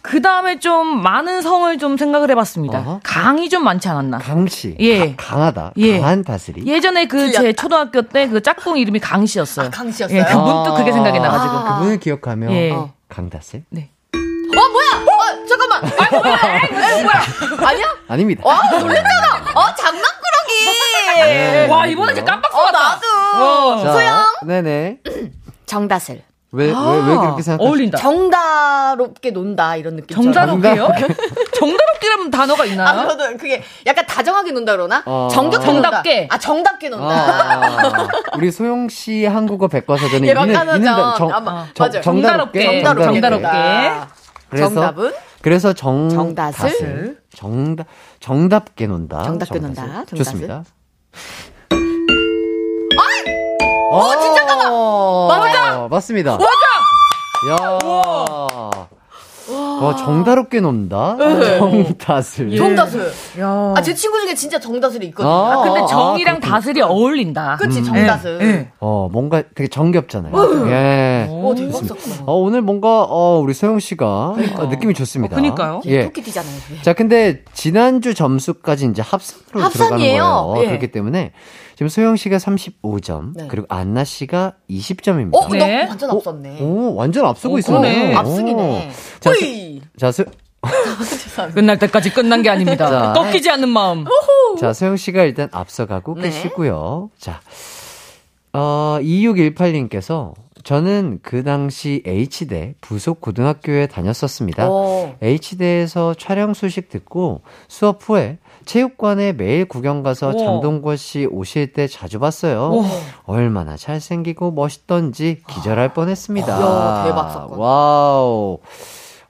그 다음에 좀 많은 성을 좀 생각을 해봤습니다. 어허. 강이 좀 많지 않았나. 강씨. 예. 가- 강하다. 예. 강한 다스리. 예전에 그 제 초등학교 때 그 짝꿍 이름이 강씨였어요. 아, 강씨였어요? 예, 그 문득 그게 생각이 나가지고. 아. 그분을 기억하며 예. 어. 강다슬? 네. 어 뭐야? 어 잠깐만. 아이고 뭐야? 에이, *laughs* 뭐야? 아니야? 아닙니다. 와 놀랬잖아. 어 장난꾸러기. 네. 와, 이번에 진짜 깜빡 어. 나도. 자, 소영. 네네. 정다슬. 왜, 왜, 왜 그렇게 생각하세요? 어울린다. 정다롭게 논다 이런 느낌. 정다롭게요? *laughs* 정다롭게라는 단어가 아, 있나요? 저도 그게 약간 다정하게 논다 그러나? 어. 정겹게 정답게. 논다. 아, 정답게 논다. 아, 우리 소영 씨 한국어 백과사전에 예, 있는. 있는 정, 아, 정, 맞아요. 정답게, 정다롭게. 정다롭게. 정다롭게. 논다. 그래서, 정답은? 그래서 정, 정다슬. 다슬. 정답, 정답게 논다. 정답게. 논다. 정다슬. 좋습니다. 어, 진짜 까마! 맞아! 맞습니다. 맞아! 야 와, 정다롭게 논다. 네. 정다슬. 정다슬. 야. 아, 제 친구 중에 진짜 정다슬이 있거든요. 아, 아, 근데 아, 정이랑 그렇구나. 다슬이 어울린다. 그치, 정다슬. 예, 예. 어, 뭔가 되게 정겹잖아요. 예. 오, 되게 멋있었구나. 어, 오늘 뭔가, 어, 우리 소영 씨가 어, 느낌이 좋습니다. 어, 그니까요. 예. 토끼띠잖아요. 예. 자, 근데 지난주 점수까지 이제 합산으로 합산이에요. 들어가는 거예요. 예. 그렇기 때문에 지금 소영 씨가 35점, 네. 그리고 안나 씨가 20점입니다. 어, 네. 너 완전 앞섰네. 오, 완전 앞서고 오, 있어요. 앞서기네. 자, 호이! 자, 소, *laughs* 끝날 때까지 끝난 게 아닙니다. 자. 꺾이지 않는 마음. 자, 소영 씨가 일단 앞서가고 네. 계시고요. 자, 어, 2618님께서 저는 그 당시 H대 부속 고등학교에 다녔었습니다. 어. H대에서 촬영 소식 듣고 수업 후에 체육관에 매일 구경 가서 우와. 장동건 씨 오실 때 자주 봤어요. 우와. 얼마나 잘생기고 멋있던지 기절할 뻔했습니다. 이야, 대박 사건. wow.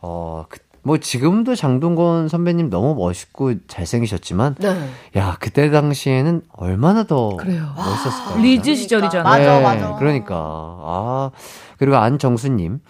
어, 그, 뭐 지금도 장동건 선배님 너무 멋있고 잘생기셨지만 네. 야, 그때 당시에는 얼마나 더 그래요. 멋있었을까요? 리즈 시절이잖아요. 맞아, 네, 맞아. 그러니까. 아, 그리고 안정수님.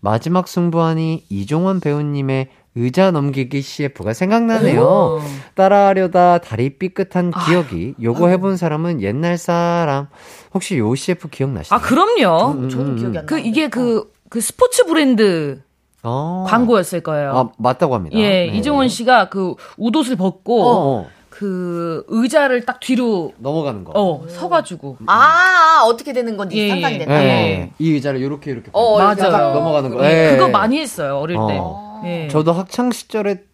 마지막 승부하니 이종원 배우님의 의자 넘기기 CF가 생각나네요. 따라하려다 다리 삐끗한 기억이 요거 해본 사람은 옛날 사람. 혹시 요 CF 기억나시나요? 아, 그럼요. 음, 저는 음, 기억이 음. 안 나. 그, 이게 그, 그 스포츠 브랜드 어. 광고였을 거예요. 아, 맞다고 합니다. 예, 네. 이종원 씨가 그 옷옷을 벗고, 어, 어. 그 의자를 딱 뒤로, 넘어가는 거. 어, 서가지고. 아, 아, 어떻게 되는 건지 예, 상상이 예. 된다. 네. 이 의자를 이렇게 이렇게 어, 맞아요. 하다가 넘어가는 거. 예, 예. 그거 많이 했어요, 어릴 때. 어. 예. 저도 학창 시절에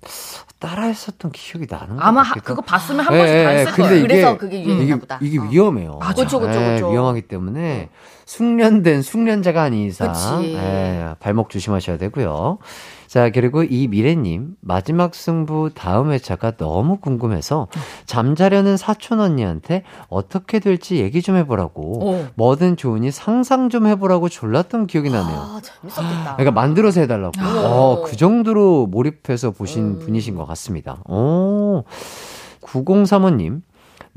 따라했었던 기억이 나는 것 아마 하- 그거 봤으면 한 예, 번씩 다 예, 했을 근데 거예요. 이게, 그래서 그게 이게, 보다. 이게 어. 위험해요. 맞아. 그쵸, 그쵸, 예, 그쵸. 위험하기 때문에 숙련된 숙련자가 아닌 이상 그치. 예, 발목 조심하셔야 되고요. 자, 그리고 이 미래님, 마지막 승부 다음 회차가 너무 궁금해서 잠자려는 사촌 언니한테 어떻게 될지 얘기 좀 해보라고, 오. 뭐든 좋으니 상상 좀 해보라고 졸랐던 기억이 나네요. 아, 재밌었겠다. 그러니까 만들어서 해달라고. 아. 어, 그 정도로 몰입해서 보신 음. 분이신 것 같습니다. 오, 9035님.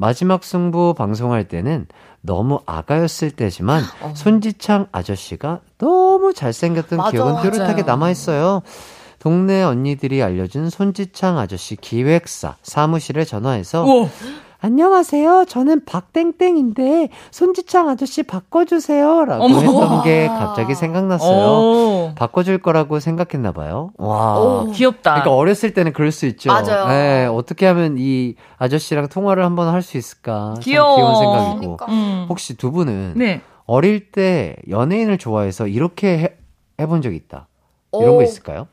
마지막 승부 방송할 때는 너무 아가였을 때지만 손지창 아저씨가 너무 잘생겼던 맞아, 기억은 뚜렷하게. 남아있어요. 동네 언니들이 알려준 손지창 아저씨 기획사 사무실에 전화해서 우와. 안녕하세요. 저는 박땡땡인데 손지창 아저씨 바꿔주세요. 라고 어머. 했던 게 갑자기 생각났어요. 오. 바꿔줄 거라고 생각했나 봐요. 와. 오. 귀엽다. 그러니까 어렸을 때는 그럴 수 있죠. 맞아요. 네, 어떻게 하면 이 아저씨랑 통화를 한번 할 수 있을까? 참 귀여워. 귀여운 생각이고. 그러니까. 음. 혹시 두 분은 네. 어릴 때 연예인을 좋아해서 이렇게 해, 해본 적 있다. 이런 오. 거 있을까요?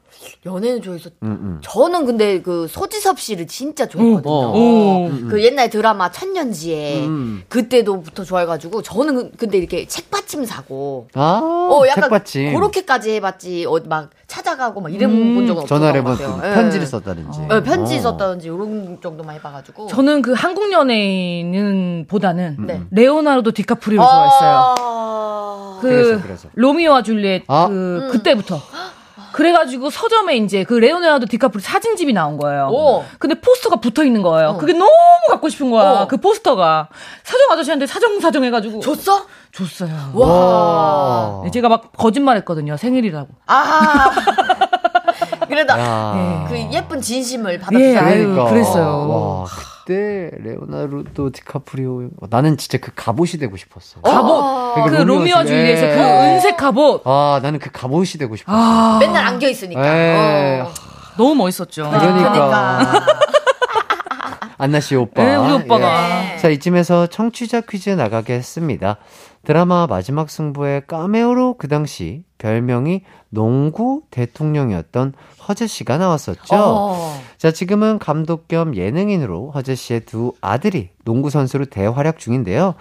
연예인 좋아해서 음, 음. 저는 근데 그 소지섭 씨를 진짜 좋아했거든요. 어. 오. 그 옛날 드라마 천년지에 음. 그때도부터 좋아해가지고 저는 그- 근데 이렇게 책받침 사고 아, 어 약간 책받침. 그렇게까지 해봤지 어디 막 찾아가고 막 이런 음. 본 적은 전화를 것 해본 같아요. 편지를 예. 썼다든지. 예, 편지 어. 썼다든지 이런 정도만 해봐가지고 저는 그 한국 연예인은 보다는 네. 레오나르도 디카프리오를 좋아했어요. 아... 그 그래서, 그래서. 로미오와 줄리엣 아. 그 그때부터. 그래가지고 서점에 이제 그 레오나르도 디카프리오 사진집이 나온 거예요. 오. 근데 포스터가 붙어 있는 거예요. 그게 너무 갖고 싶은 거야. 어. 그 포스터가 서점 아저씨한테 사정 사정 해가지고 줬어? 줬어요. 와. 와. 제가 막 거짓말했거든요. 생일이라고. 아. *laughs* 그래도 야. 그 예쁜 진심을 예, 받았어요. 아유, 그랬어요. 와, 때 레오나르도 디카프리오 나는 진짜 그 갑옷이 되고 싶었어. 갑옷. 그러니까 그 로미오와. 줄리엣의 그 예. 은색 갑옷. 아 나는 그 갑옷이 되고 싶었어. 아, 맨날 안겨 있으니까. 에 어. 너무 멋있었죠. 그러니까. 안나 씨 오빠. 네, 우리 오빠가. 네. 자, 이쯤에서 청취자 퀴즈 나가겠습니다. 드라마 마지막 승부의 까메오로 그 당시 별명이 농구 대통령이었던 허재 씨가 나왔었죠. 어. 자, 지금은 감독 겸 예능인으로 허재 씨의 두 아들이 농구 선수로 대활약 중인데요.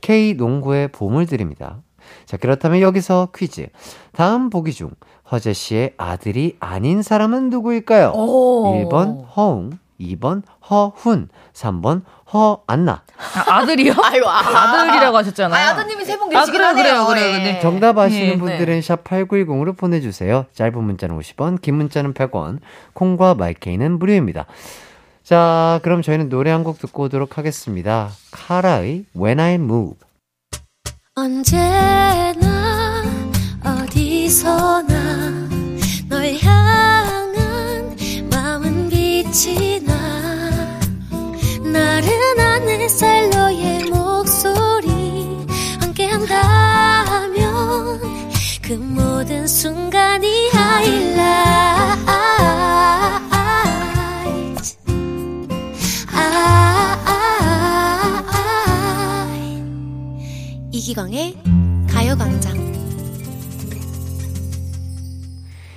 K 농구의 보물들입니다. 자, 그렇다면 여기서 퀴즈. 다음 보기 중 허재 씨의 아들이 아닌 사람은 누구일까요? 오. 1번 허웅, 2번 허훈, 3번 허 안나. 아, 아들이요? *laughs* 아이고, 아. 아들이라고 하셨잖아요. 아, 아드님이 세번 아, 계시긴 그래요, 하네요. 그래요, 그래요. 예. 네. 정답 아시는 예, 분들은 샵 8910으로 보내주세요. 짧은 문자는 50원, 긴 문자는 100원, 콩과 마이케이는 무료입니다. 자, 그럼 저희는 노래 한 곡 듣고 오도록 하겠습니다. 카라의 When I Move. 언제나 어디서나 널 향한 마음은 빛이 나 나른한 햇살 너의 목소리 함께한다면 그 모든 순간이 이기광의 가요광장.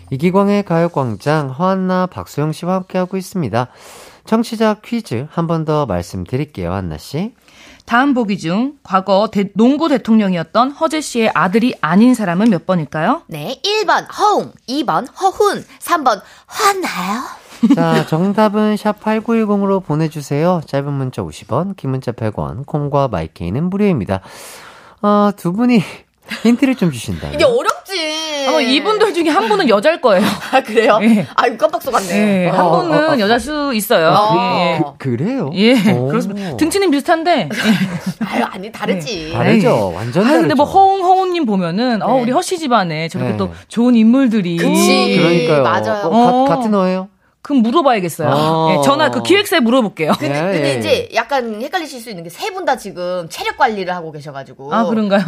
이기광의 가요광장 허한나 박소영 씨와 함께하고 있습니다. 청취자 퀴즈 한 번 더 말씀드릴게요, 한나 씨. 다음 보기 중 과거 대- 농구 대통령이었던 허재 씨의 아들이 아닌 사람은 몇 번일까요? 네, 1번 허웅, 2번 허훈, 3번 화나요? 자, 정답은 샵 8910으로 보내주세요. 짧은 문자 50원, 긴 문자 100원, 콩과 마이케이는 무료입니다. 어, 두 분이 *laughs* 힌트를 좀 주신다. 이게 어렵지. 아마 이분들 중에 한 분은 여자일 거예요. *laughs* 아, 그래요? 예. 아유, 깜빡 예, 속았네요. 한 어, 분은 어, 어. 여자일 수 있어요. 어. 예, 그, 그래요? 예. 예, 오. 그렇습니다. 등치는 비슷한데. 예. *laughs* 아유, 아니, 다르지. 다르죠. 완전 아, 다르죠. 근데 뭐 허웅 허웅님 보면은 어 네. 우리 허씨 집안에 저렇게 네. 또 좋은 인물들이 그치. 그러니까요. 맞아요. 어, 어. 가, 같은 어예요? 그럼 물어봐야겠어요. 어. 예, 전화 그 기획사에 물어볼게요. 근데, 예, 근데 예, 이제 약간 헷갈리실 수 있는 게 세 분 다 지금 체력 관리를 하고 계셔가지고. 아 그런가요?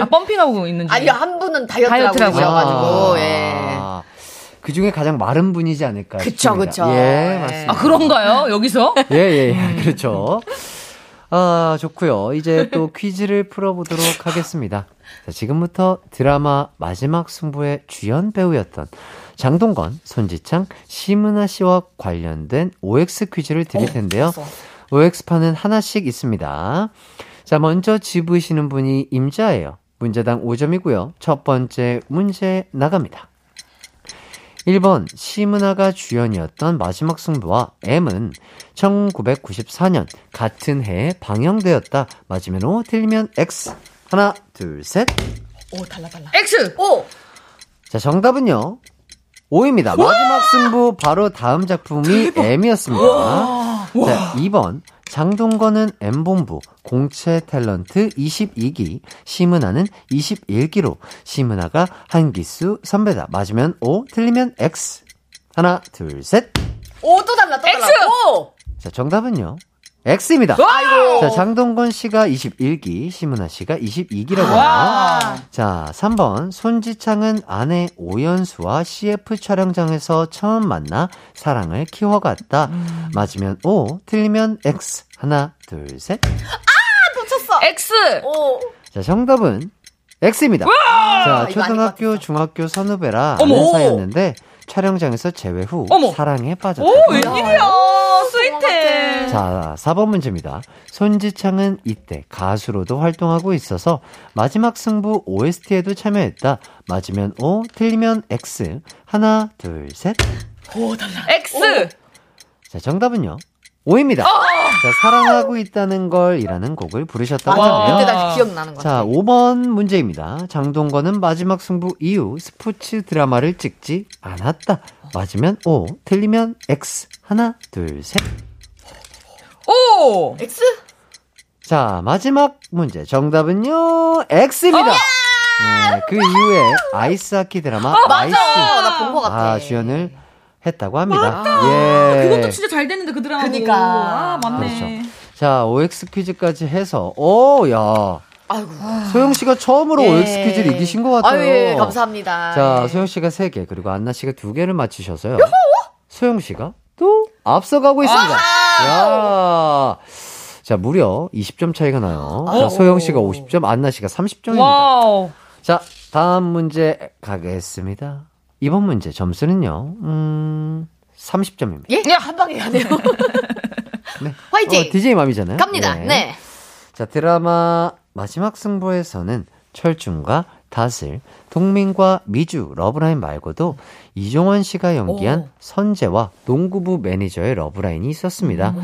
아 펌핑하고 있는 중. 아니, 한 분은 다이어트를 하고? 계셔가지고, 예. 아, 그 중에 가장 마른 분이지 않을까. 그쵸, 싶습니다. 그쵸. 예, 예. 맞습니다. 아 그런가요? 여기서? *laughs* 예, 예, 예. 그렇죠. 아, 좋고요. 이제 또 퀴즈를 풀어보도록 하겠습니다. 자, 지금부터 드라마 마지막 승부의 주연 배우였던 장동건, 손지창, 심은하 씨와 관련된 OX 퀴즈를 드릴 텐데요. OX판은 하나씩 있습니다. 자, 먼저 집으시는 분이 임자예요. 문제당 5점이고요. 첫 번째 문제 나갑니다. 1번 시문화가 주연이었던 마지막 승부와 M은 1994년 같은 해에 방영되었다. 맞으면 O, 틀리면 X. 하나, 둘, 셋. 오, 달라, 달라. X. 오! 자, 정답은요. O입니다. 마지막 승부 바로 다음 작품이 M이었습니다. 자, 2번. 장동건은 M본부 공채 탤런트 22기, 심은하는 21기로 심은하가 한기수 선배다. 맞으면 O, 틀리면 X. 하나, 둘, 셋. 오, 또 달라, 또 달라. X! 오! 자, 정답은요. X입니다. 아이고. 자, 장동건 씨가 21기, 심은하 씨가 22기라고 하네요. 와. 자, 3번. 손지창은 아내 오연수와 CF 촬영장에서 처음 만나 사랑을 키워갔다. 맞으면 O, 틀리면 X. 하나, 둘, 셋. 놓쳤어. X. 오. 자, 정답은 X입니다. 자, 아닌 것 초등학교. 중학교 선후배라. 아는 사이였는데 촬영장에서 재회 후 어머. 사랑에 빠졌다. 오 웬일이야. 스윗해. 자, 4번 문제입니다. 손지창은 이때 가수로도 활동하고 있어서 마지막 승부 OST에도 참여했다. 맞으면 O, 틀리면 X. 하나, 둘, 셋. X. 자, 정답은요. O입니다. 자, 사랑하고 있다는 걸 이라는 곡을 부르셨다고 맞아. 하네요. 그때 다시 기억나는 것 자, 같아. 5번 문제입니다. 장동건은 마지막 승부 이후 스포츠 드라마를 찍지 않았다. 맞으면 O, 틀리면 X. 하나, 둘, 셋. 오. X? 자, 마지막 문제. 정답은요, X입니다. 네, 그 이후에 아이스하키 드라마 아이스. 어, 나본 것 같아. 아, 주연을 했다고 합니다. 예. 그것도 진짜 잘 됐는데 그 드라마. 그니까. 아 맞네. 그렇죠. 자, OX 퀴즈까지 해서, 오, 야. 아이고. 소영 씨가 처음으로 예. OX 퀴즈를 이기신 것 같아요. 아유, 예, 감사합니다. 자, 예. 소영 씨가 3개, 그리고 안나 씨가 2개를 맞히셔서요. 소영 씨가 또 앞서가고 있습니다. 야 자, 무려 20점 차이가 나요. 자, 소영 씨가 50점, 안나 씨가 30점입니다. wow. 자, 다음 문제 가겠습니다. 이번 문제 점수는요, 음, 30점입니다. 예? 한 방에 가네요. *laughs* 화이팅! 어, DJ 맘이잖아요. 갑니다. 예. 네. 자, 드라마 마지막 승부에서는 철준과 다슬, 동민과 미주, 러브라인 말고도 이종원 씨가 연기한 오. 선재와 농구부 매니저의 러브라인이 있었습니다.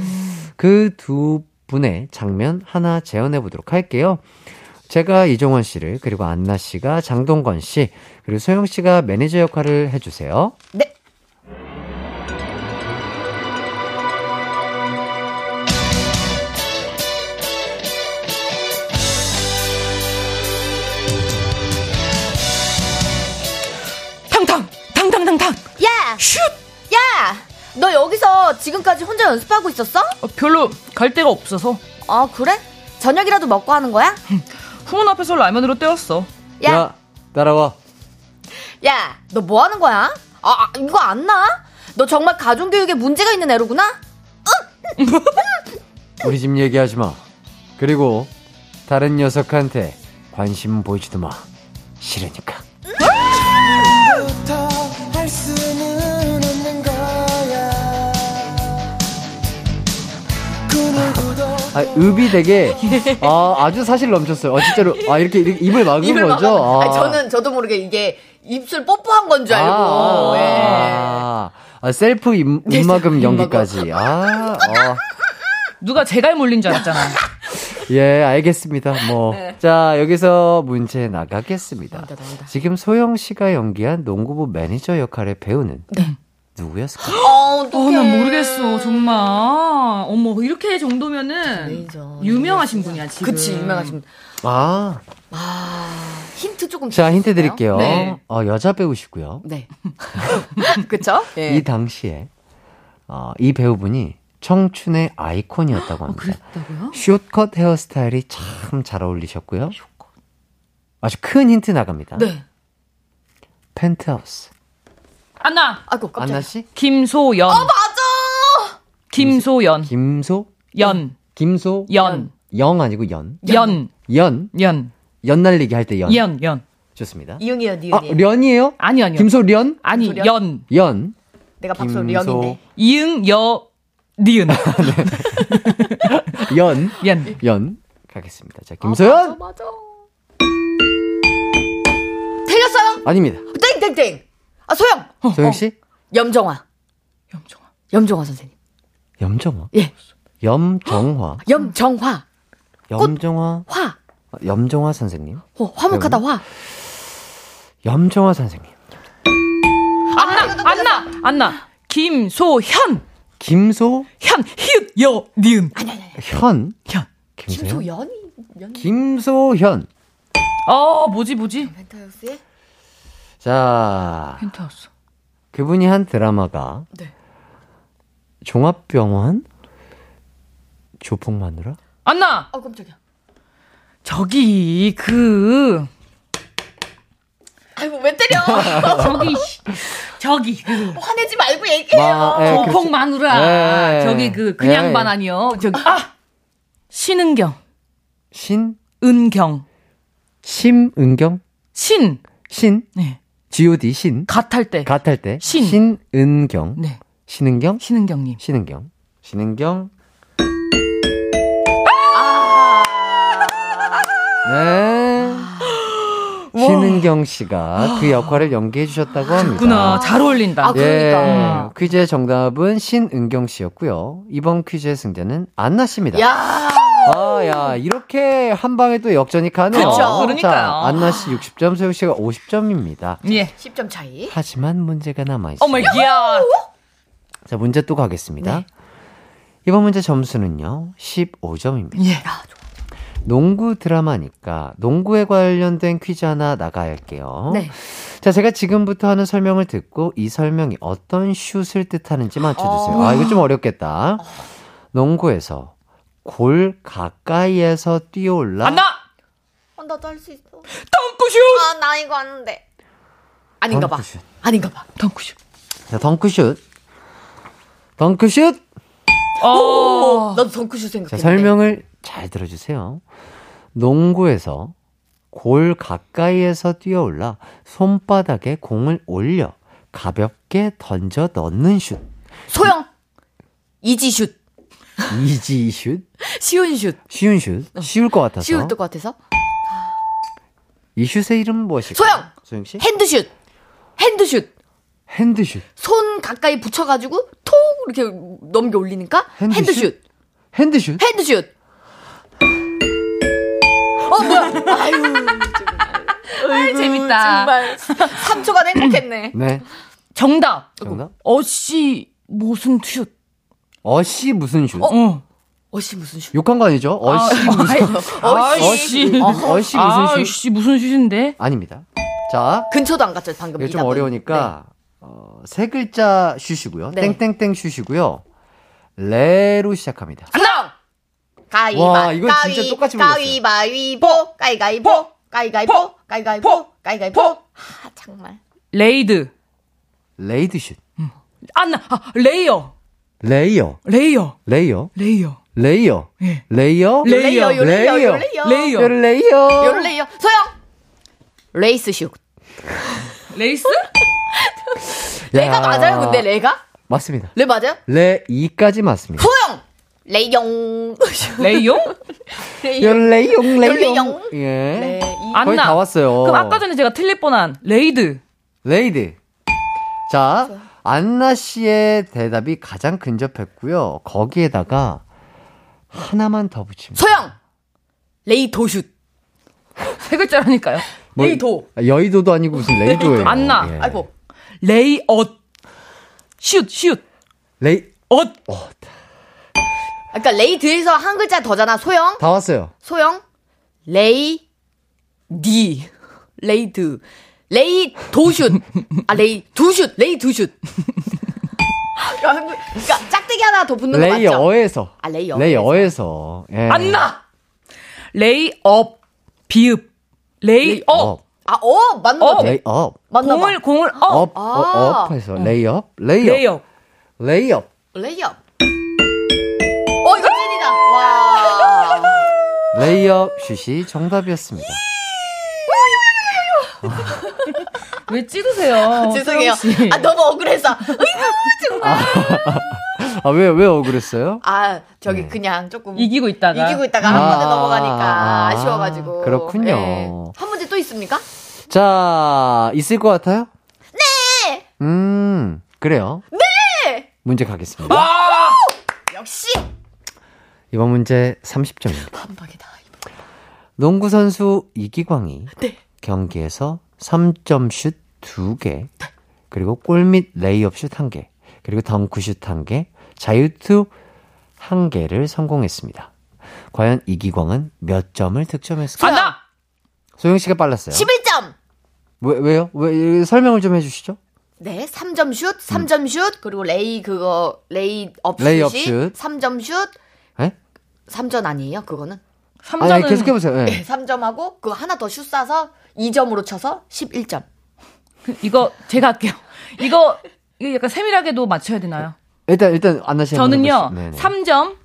그 두 분의 장면 하나 재현해 보도록 할게요. 제가 이종원 씨를, 그리고 안나 씨가 장동건 씨, 그리고 소영 씨가 매니저 역할을 해주세요. 네. 탕탕 탕탕탕탕. 야! 슛. 야! 너 여기서 지금까지 혼자 연습하고 있었어? 어, 별로 갈 데가 없어서 아, 그래? 저녁이라도 먹고 하는 거야? 후문 앞에서 라면으로 때웠어. 야! 따라와. 야, 너 뭐 하는 거야? 아, 아, 이거 안 나? 너 정말 가정교육에 문제가 있는 애로구나? *laughs* 우리 집 얘기하지 마. 그리고 다른 녀석한테 관심 보이지도 마. 싫으니까. 아, 읍이 되게 아, 아주 사실 넘쳤어요. 아, 진짜로 아 이렇게, 이렇게 입을 막은 입을 거죠. 막아. 아. 저는 저도 모르게 이게 입술 뽀뽀한 건 줄 알고. 아, 예. 아, 아, 셀프 입, 입막음 연기까지. 아, 어. 누가 재갈 물린 줄 알았잖아. 예, 알겠습니다. 뭐. 네. 자, 여기서 문제 나가겠습니다. 나온다, 나온다. 지금 소영 씨가 연기한 농구부 매니저 역할의 배우는 네. 누구였을까요? *gasps* 어, 어, 어떡해. 난 모르겠어, 정말. 어머, 이렇게 정도면은 레이저. 유명하신 분이야, 지금. 그치, 유명하신 분. 아, 힌트 조금 자, 힌트? 드릴게요. 네. 어, 여자 배우시고요. 네. *laughs* 그쵸? 예. 이 당시에 어, 이 배우분이 청춘의 아이콘이었다고 합니다. 그랬다고요? 숏컷 헤어스타일이 참 잘 어울리셨고요. 아주 큰 힌트 나갑니다. 네. 펜트하우스. 안나! 아이고, 깜짝이야. 안나 씨? 김소연. 어, 맞아! 김소연. 김소? 연. 김소? 연. 영 아니고 연. 연. 연. 연. 연 날리기 할 때 연. 연. 연. 좋습니다. 이응이요, 아, 니은이. 련이에요? 아니, 아니요. 김소련? 아니, 김소연? 연. 연. 내가 박소 김소- 련인데. 이응, 여, 니은. *laughs* 연. 연. 연. 가겠습니다. 자, 김소연? 아, 맞아. 틀렸어요? 아닙니다. 땡땡땡. 아 소영. 소영 씨? 염정화. 염정아. 염정화 선생님. 염정화. 예. 염정화. *gasps* 염정화. 염정화. 화. 염정화 선생님. 어, 화목하다 화. 염정화 선생님. 안나! 안나! 안나! 김소현! 김소 현, 히읗, 여, 니은. 현. 현. 김소현. 연. 김소현. 어, 뭐지, 뭐지? 펜타우스의 자, 펜트하우스. 그분이 한 드라마가 네. 종합병원 조폭 마누라? 안나! 아 깜짝이야. 저기, 그, 아이고 왜 때려? *laughs* 저기, 씨, 저기, 그, 화내지 말고 얘기해요. 마- 예, 그렇지. 조폭 마누라. 예. 저기, 그, 그냥 예. 반 아니요. 저기, 아! 신은경. 신? 은경. 심은경? 신. 신? 네. G.O.D. 신? 갓할 때. 같할 때? 신. 신은경? 네. 신은경? 신은경님. 신은경? 신은경? 네. 신은경 씨가 그 역할을 연기해 주셨다고 합니다. 구나. 잘 어울린다. 아, 그러니까. 예, 퀴즈의 정답은 신은경 씨였고요. 이번 퀴즈의 승자는 안나 씨입니다. 야. 아, 야, 이렇게 한 방에 또 역전이 가네요. 그쵸. 그러니까요. 자, 안나 씨 60점, 소영 씨가 50점입니다. 예. 10점 차이. 하지만 문제가 남아있어요. 어머, 야 자, 문제 또 가겠습니다. 네. 이번 문제 점수는요, 15점입니다. 예. 농구 드라마니까 농구에 관련된 퀴즈 하나 나가야 할게요. 네. 자, 제가 지금부터 하는 설명을 듣고 이 설명이 어떤 슛을 뜻하는지 맞춰주세요. 아, 이거 좀 어렵겠다. 농구에서 골 가까이에서 뛰어올라. 안나 어, 나도 할 수 있어. 덩크슛 아, 나 이거 아는데. 아닌가 봐. 덩크슛. 아닌가 봐. 덩크슛 자, 덩크슛. 덩크슛. 어 나도 덩크슛 자, 생각했는데. 설명을 잘 들어주세요. 농구에서 골 가까이에서 뛰어올라 손바닥에 공을 올려 가볍게 던져 넣는 슛. 소영. easy슛. easy 슛. 쉬운 슛. 쉬운 슛. 쉬울 것 같아서. 쉬울 것 같아서. 이 슛의 이름은 무엇일까요? 소영! 소영 씨? hand슛. hand슛. hand슛. 손 가까이 붙여가지고 톡 이렇게 넘겨 올리니까 hand슛? hand슛. hand슛. 어 뭐야? 아유. 아이고, 재밌다. 정말 3초간 행복했네. 네. 정답 정답. 어씨 무슨 슛 어씨 무슨 슛? 어. 어씨 무슨 슛? 욕한 거 아니죠? 어씨 무슨 아이씨 어씨 무슨 슛? 아이씨 무슨 슛인데 아닙니다. 자, 근처도 안 갔죠 방금. 이게 좀 미담은. 어려우니까 어, 세 글자 슛이고요. 네. 땡땡땡 슛이고요. 레로 시작합니다. 안녕. 가위바 와, 이거 진짜 가위, 똑같이 불렀어요. 가위바위보 가위가위보 가위가위보 가위가위보 가위가위보 아 정말 네. 레이드 레이드 슛. 안나 아, 레이어 레이어. 레이어 레이어. 레이어 레이어. 예. 레이어. 레이어. 요레이어 레이어 요 레이어. 요레이어 소영 레이스 슛 레이스 레가 야. 맞아요 근데 레가 맞습니다. 레 맞아요 레이까지 맞습니다. 소영 레이용 레이용 요 레이용 레이용 레이용. 예. 레이 거의 안나 다 왔어요. 그럼 아까 전에 제가 틀릴 뻔한 레이드 레이드. 자, 안나 씨의 대답이 가장 근접했고요. 거기에다가 하나만 더 붙입니다. 소영! 레이도 슛. *laughs* 세 글자라니까요. 뭐, 레이도. 여의도도 아니고 무슨 레이도예요. 안나. 예. 아이고. 레이엇. 슛 슛. 레이 엇. 그러니까 레이드에서 한 글자 더잖아. 소영? 다 왔어요. 소영? 레이 디. 레이드 레이 도슛 아 레이 두슛 레이 두슛 그러니까 짝대기 하나 더 붙는 거 맞죠? 레이어에서. 아 레이 어 레이 어에서. 예. 안나 레이 업 비읍 레이업 업. 아어 맞는 거 어. 같아 레이 업. 맞나 봐 공을 공을 업 up. 아. 어, up 해서 레이 업. 레이 업. 레이 업 레이 업. 레이 업 어 이거 찐이다 와 레이업 슛이 정답이었습니다. *laughs* 왜 찌르세요 죄송해요 소영 씨. 아 너무 억울해서 으이구 정말 아, 왜, 왜 억울했어요? 아 저기 네. 그냥 조금 이기고 있다가 이기고 있다가 한 아, 번에 넘어가니까 아, 아쉬워가지고 그렇군요. 한 문제 또 있습니까? 자, 있을 것 같아요? 네! 음, 그래요. 네! 문제 가겠습니다. 역시 이번 문제 30점입니다. 한 방이다 농구 선수 이기광이 네. 경기에서 3점 슛 2개, 그리고 골밑 레이업 슛 1개, 그리고 덩크 슛 1개, 자유투 1개를 성공했습니다. 과연 이기광은 몇 점을 득점했을까요? 안나 소영 씨가 빨랐어요. 11점 왜, 왜요? 왜, 설명을 좀 해주시죠. 네, 3점 슛, 3점 슛, 그리고 레이 그거 레이 업 슛이 레이 업 슛. 3점 슛, 에? 3점 아니에요, 그거는? 아니, 3점은 아니, 계속해 보세요. 예. 네, 3점하고 그거 하나 더 슛 쏴서 2점으로 쳐서 11점. 이거 제가 할게요 이거 이거 약간 세밀하게도 맞춰야 되나요 일단, 일단, 안나 씨. 한번 저는요 해보시죠. 네네. 3점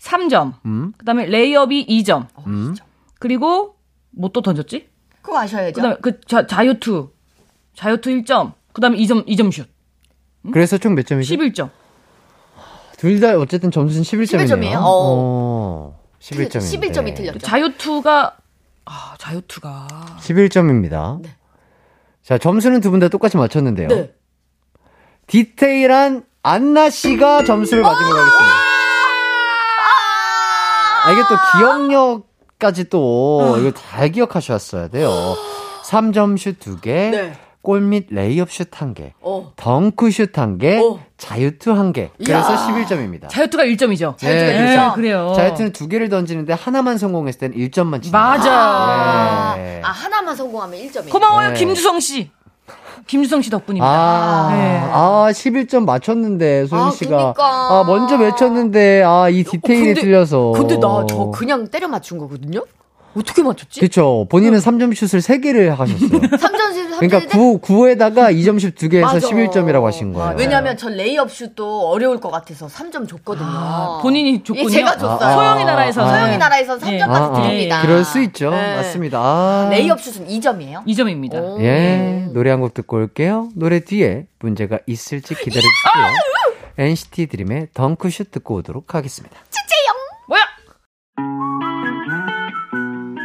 3점 음, 그다음에 레이업이 2점 음. 그리고 뭐 또 던졌지 그거 아셔야죠. 그다음에 그 자, 자유투 자유투 1점 그다음에 2점 2점 슛 그래서 총 몇 점이죠? 11점 둘 다 어쨌든 점수는 11점이네요. 11점 이에요? 어. 11점입니다. 11점이 틀렸죠. 자유투가 아 자유투가 11점입니다. 네. 자, 점수는 두 분 다 똑같이 맞췄는데요. 네. 디테일한 안나 씨가 점수를 마지막으로 하겠습니다. 아, 이게 또 기억력까지 또, 이거 잘 기억하셨어야 돼요. 3점 슛 2개, 네. 골밑 레이업 슛 1개, 어. 덩크 슛 1개, 어. 자유투 1개. 그래서 11점입니다. 자유투가 1점이죠. 자유투가 네, 1점. 그래요. 자유투는 두 개를 던지는데 하나만 성공했을 때는 1점만 칩니다. 맞아. 아, 네. 아, 하나만 성공하면 1점이에요. 고마워요, 네. 김주성 씨. 김주성 씨 덕분입니다. 아, 네. 아, 11점 맞췄는데, 소영 아, 씨가. 그니까. 아, 먼저 외쳤는데, 아, 이 디테일이 근데- 틀려서. 근데 나 저 그냥 때려 맞춘 거거든요? 어떻게 맞췄지? 그쵸. 본인은 3점 슛을 3개를 하셨어요. *laughs* 3점씩 그러니까 9, 9에다가 2점씩 2개 해서 맞아. 11점이라고 하신 거예요. 왜냐면 전 레이업 슛도 어려울 것 같아서 3점 줬거든요. 아, 본인이 줬군요. 예, 제가 줬어요. 아, 아. 소영이 나라에서 소영이 아. 나라에선 3점까지 예. 드립니다. 그럴 수 있죠. 네. 맞습니다. 아. 레이업 슛은 2점이에요? 2점입니다. 예, 노래 한 곡 듣고 올게요. 노래 뒤에 문제가 있을지 기다려주시고요. NCT 드림의 덩크슛 듣고 오도록 하겠습니다. 뭐야?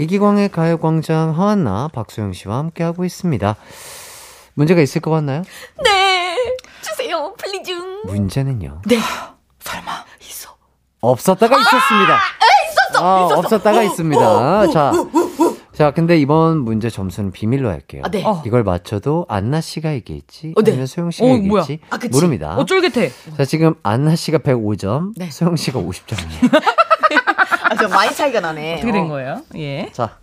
이기광의 가요광장 허안나 박소영 씨와 함께하고 있습니다. 문제가 있을 것 같나요? 네. 주세요. Please. 문제는요. 네. 설마 있어. 없었다가 있었습니다. 있었어. 아, 있었어. 없었다가 어, 있습니다. 어, 어, 자, 어, 어, 어. 자, 근데 이번 문제 점수는 비밀로 할게요. 아, 네. 어. 이걸 맞춰도 안나 씨가 얘기했지, 어, 네. 아니면 소영 씨가 어, 얘기했지? 아. 모릅니다. 어, 쫄깃해. 자, 지금 안나 씨가 105점, 네. 소영 씨가 50점이에요. *laughs* 아, 저 많이 차이가 나네. 어떻게 된 어. 거예요? 예. 자,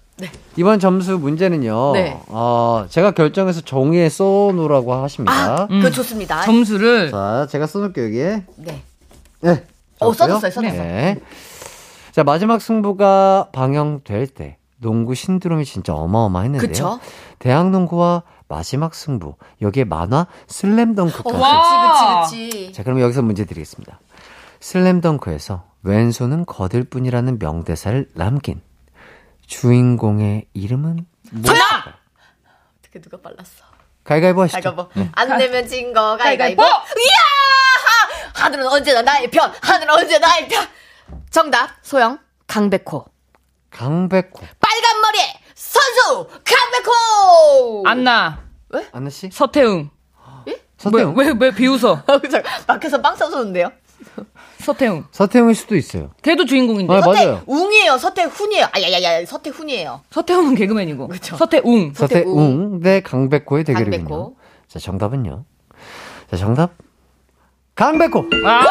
이번 점수 문제는요. 네. 어, 제가 결정해서 종이에 써놓으라고 하십니다. 아, 그거 좋습니다. 점수를 자, 제가 써놓을게요, 여기에. 네. 네. 어. 써줬어요, 써줬어. 네. 자, 마지막 승부가 방영될 때, 농구 신드롬이 진짜 어마어마했는데요. 그쵸? 대학 농구와 마지막 승부, 여기에 만화 슬램덩크까지. 와. 그치, 그치, 그치. 자, 그럼 여기서 문제 드리겠습니다. 슬램덩크에서 왼손은 거들 뿐이라는 명대사를 남긴 주인공의 이름은 무엇일까요? 어떻게 누가 빨랐어? 가위가위보 하시죠. 가위바위보. 네. 안 내면 진 거 가위바위보. 가위바위보. 이야! 하! 하늘은 언제나 나의 편. 하늘은 언제나 나의 편. 정답. 소영. 강백호. 강백호. 빨간 머리 선수 강백호. 안나, 안나 씨? 서태웅. 서태웅? 왜, 왜, 왜 비웃어? *laughs* 밖에서 빵 써주는데요. 서태웅. 서태웅일 수도 있어요. 걔도 주인공인데. 아, 맞아요. 서태웅이에요. 서태훈이에요. 아야야야. 서태훈이에요. 서태웅은 개그맨이고. 그쵸. 서태웅. 서태웅 대 강백호의 대결이군요. 강백호. 자, 정답은요. 자, 정답. 강백호! 아,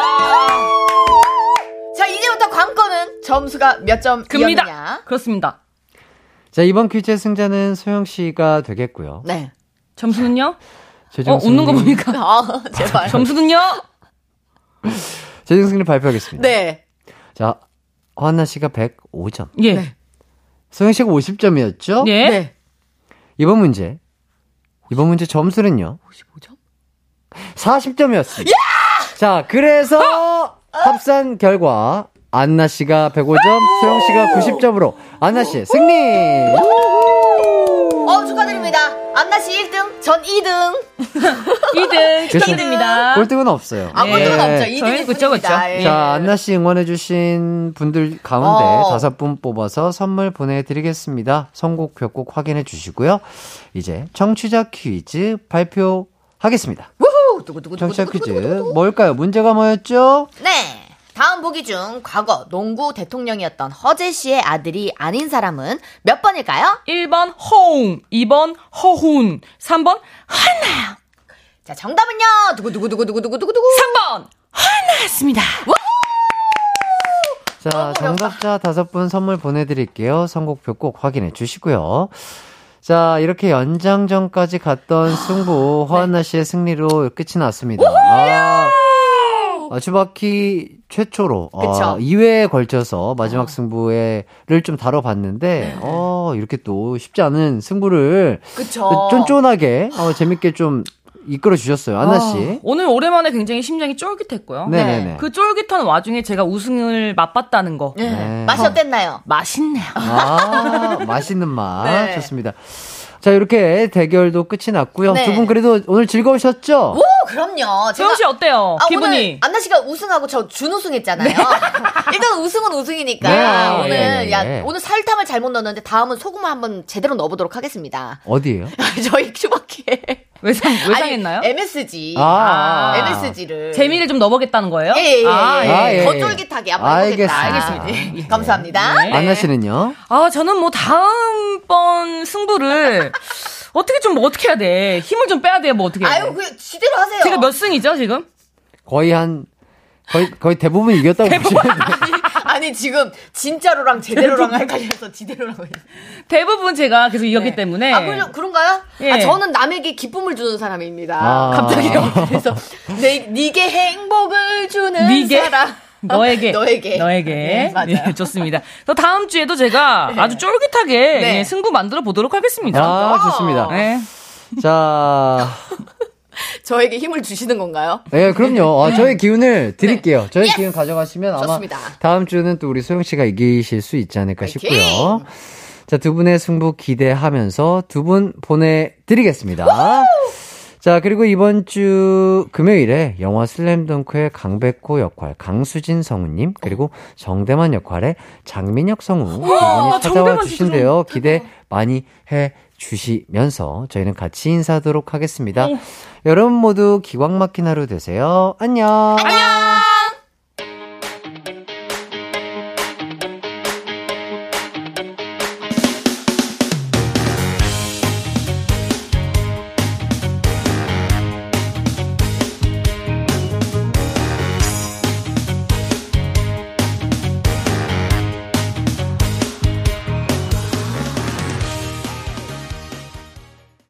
자 이제부터 관건은 점수가 몇. 금니다. 그렇습니다. 자, 이번 퀴즈의 승자는 소영 씨가 되겠고요. 네. 점수는요? 최종 어, 웃는 거 보니까. 아 제발. 점수는요? 최종 승리 발표하겠습니다. 네. 자, 허한나 씨가 105점. 예. 네. 소영 씨가 50점이었죠? 예. 네. 이번 문제. 이번 문제 점수는요? 55점? 40점이었습니다. 자, 그래서 합산 결과 안나 씨가 105점, 소영 씨가 90점으로 안나 씨 승리! 어 축하드립니다. 축하드립니다. 안나 씨 1등, 전 2등. 2등 *laughs* 축하드립니다. 꼴등은 없어요. 아, 꼴등은 네. 없죠. 2등이 저희는 그쵸, 그쵸. 예. 자, 안나 씨 응원해주신 분들 가운데 어. 다섯 분 뽑아서 선물 보내드리겠습니다. 선곡표 꼭 확인해 주시고요. 이제 청취자 퀴즈 발표하겠습니다. 우후, 두구두구 청취자 퀴즈 뭘까요? 문제가 뭐였죠? 네. 다음 보기 중 과거 농구 대통령이었던 허재 씨의 아들이 아닌 사람은 몇 번일까요? 1번 허웅, 2번 허훈, 3번 하나, 자, 정답은요. 두구두구두구두구두구두구. 3번 하나였습니다. 자. 정답자 다섯 분 선물 보내드릴게요. 선곡표 꼭 확인해 주시고요. 자, 이렇게 연장전까지 갔던 승부, 허한나 씨의 승리로 끝이 났습니다. 아, 아, 추바키 최초로 아, 그쵸. 2회에 걸쳐서 마지막 승부를 좀 다뤄봤는데, 어, 이렇게 또 쉽지 않은 승부를 그쵸. 쫀쫀하게, 어, 재밌게 좀 이끌어 주셨어요. 안나 씨. 아, 오늘 오랜만에 굉장히 심장이 쫄깃했고요. 네네네. 그 쫄깃한 와중에 제가 우승을 맛봤다는 거. 네. 네. 맛이 어땠나요? 맛있네요. 아, *laughs* 맛있는 맛. 네. 좋습니다. 자, 이렇게 대결도 끝이 났고요. 네. 두분 그래도 오늘 즐거우셨죠? 오, 그럼요. 소영 씨 어때요? 아, 기분이? 오늘 안나 씨가 우승하고 저 준우승했잖아요. *laughs* 일단 우승은 우승이니까 네, 오늘 예, 예, 야 예. 오늘 설탕을 잘못 넣었는데 다음은 소금을 한번 제대로 넣어보도록 하겠습니다. 어디에요? *laughs* 저희 큐바키에 외상, 외상했나요? MSG, 아. MSG를 재미를 좀 넣어보겠다는 거예요? 예, 예, 예. 아, 예. 아, 예. 더 쫄깃하게 한번 해보겠다. 알겠습니다. 알겠습니다. 예. 감사합니다. 네. 안나 씨는요? 아, 저는 뭐 다음번 승부를 어떻게 좀 어떻게 해야 돼? 힘을 좀 빼야 돼요. 뭐 어떻게 해야 돼? 아유, 그 지대로 하세요. 제가 몇 승이죠, 지금? 거의 한, 거의, 거의 대부분 이겼다고 보시면 돼요. *laughs* 아니 지금 진짜로랑 제대로랑 헷갈려서 지대로라고. 대부분 제가 계속 이겼기 네. 때문에. 아, 그러, 그런가요? 예. 아, 저는 남에게 기쁨을 주는 사람입니다. 아. 갑자기요. 그래서 내, 니게 행복을 주는 니게? 사람. 너에게. *laughs* 너에게. 너에게. 네, 맞아요. 예, 좋습니다. 또 다음 주에도 제가 아주 쫄깃하게 네. 예, 승부 만들어 보도록 하겠습니다. 아, 좋습니다. 네. 자, *laughs* 저에게 힘을 주시는 건가요? 네, 그럼요. 아, 저의 기운을 드릴게요. 저의 기운 가져가시면 아마 네. 좋습니다. 다음 주는 또 우리 소영 씨가 이기실 수 있지 않을까 화이팅! 싶고요. 자, 두 분의 승부 기대하면서 두 분 보내드리겠습니다. 자, 그리고 이번 주 금요일에 영화 슬램덩크의 강백호 역할 강수진 성우님, 그리고 정대만 역할의 장민혁 성우 두 분이 찾아와 주신대요. 기대 많이 해 주시면서 저희는 같이 인사하도록 하겠습니다. 여러분 모두 기광 막힌 하루 되세요. 안녕. 안녕!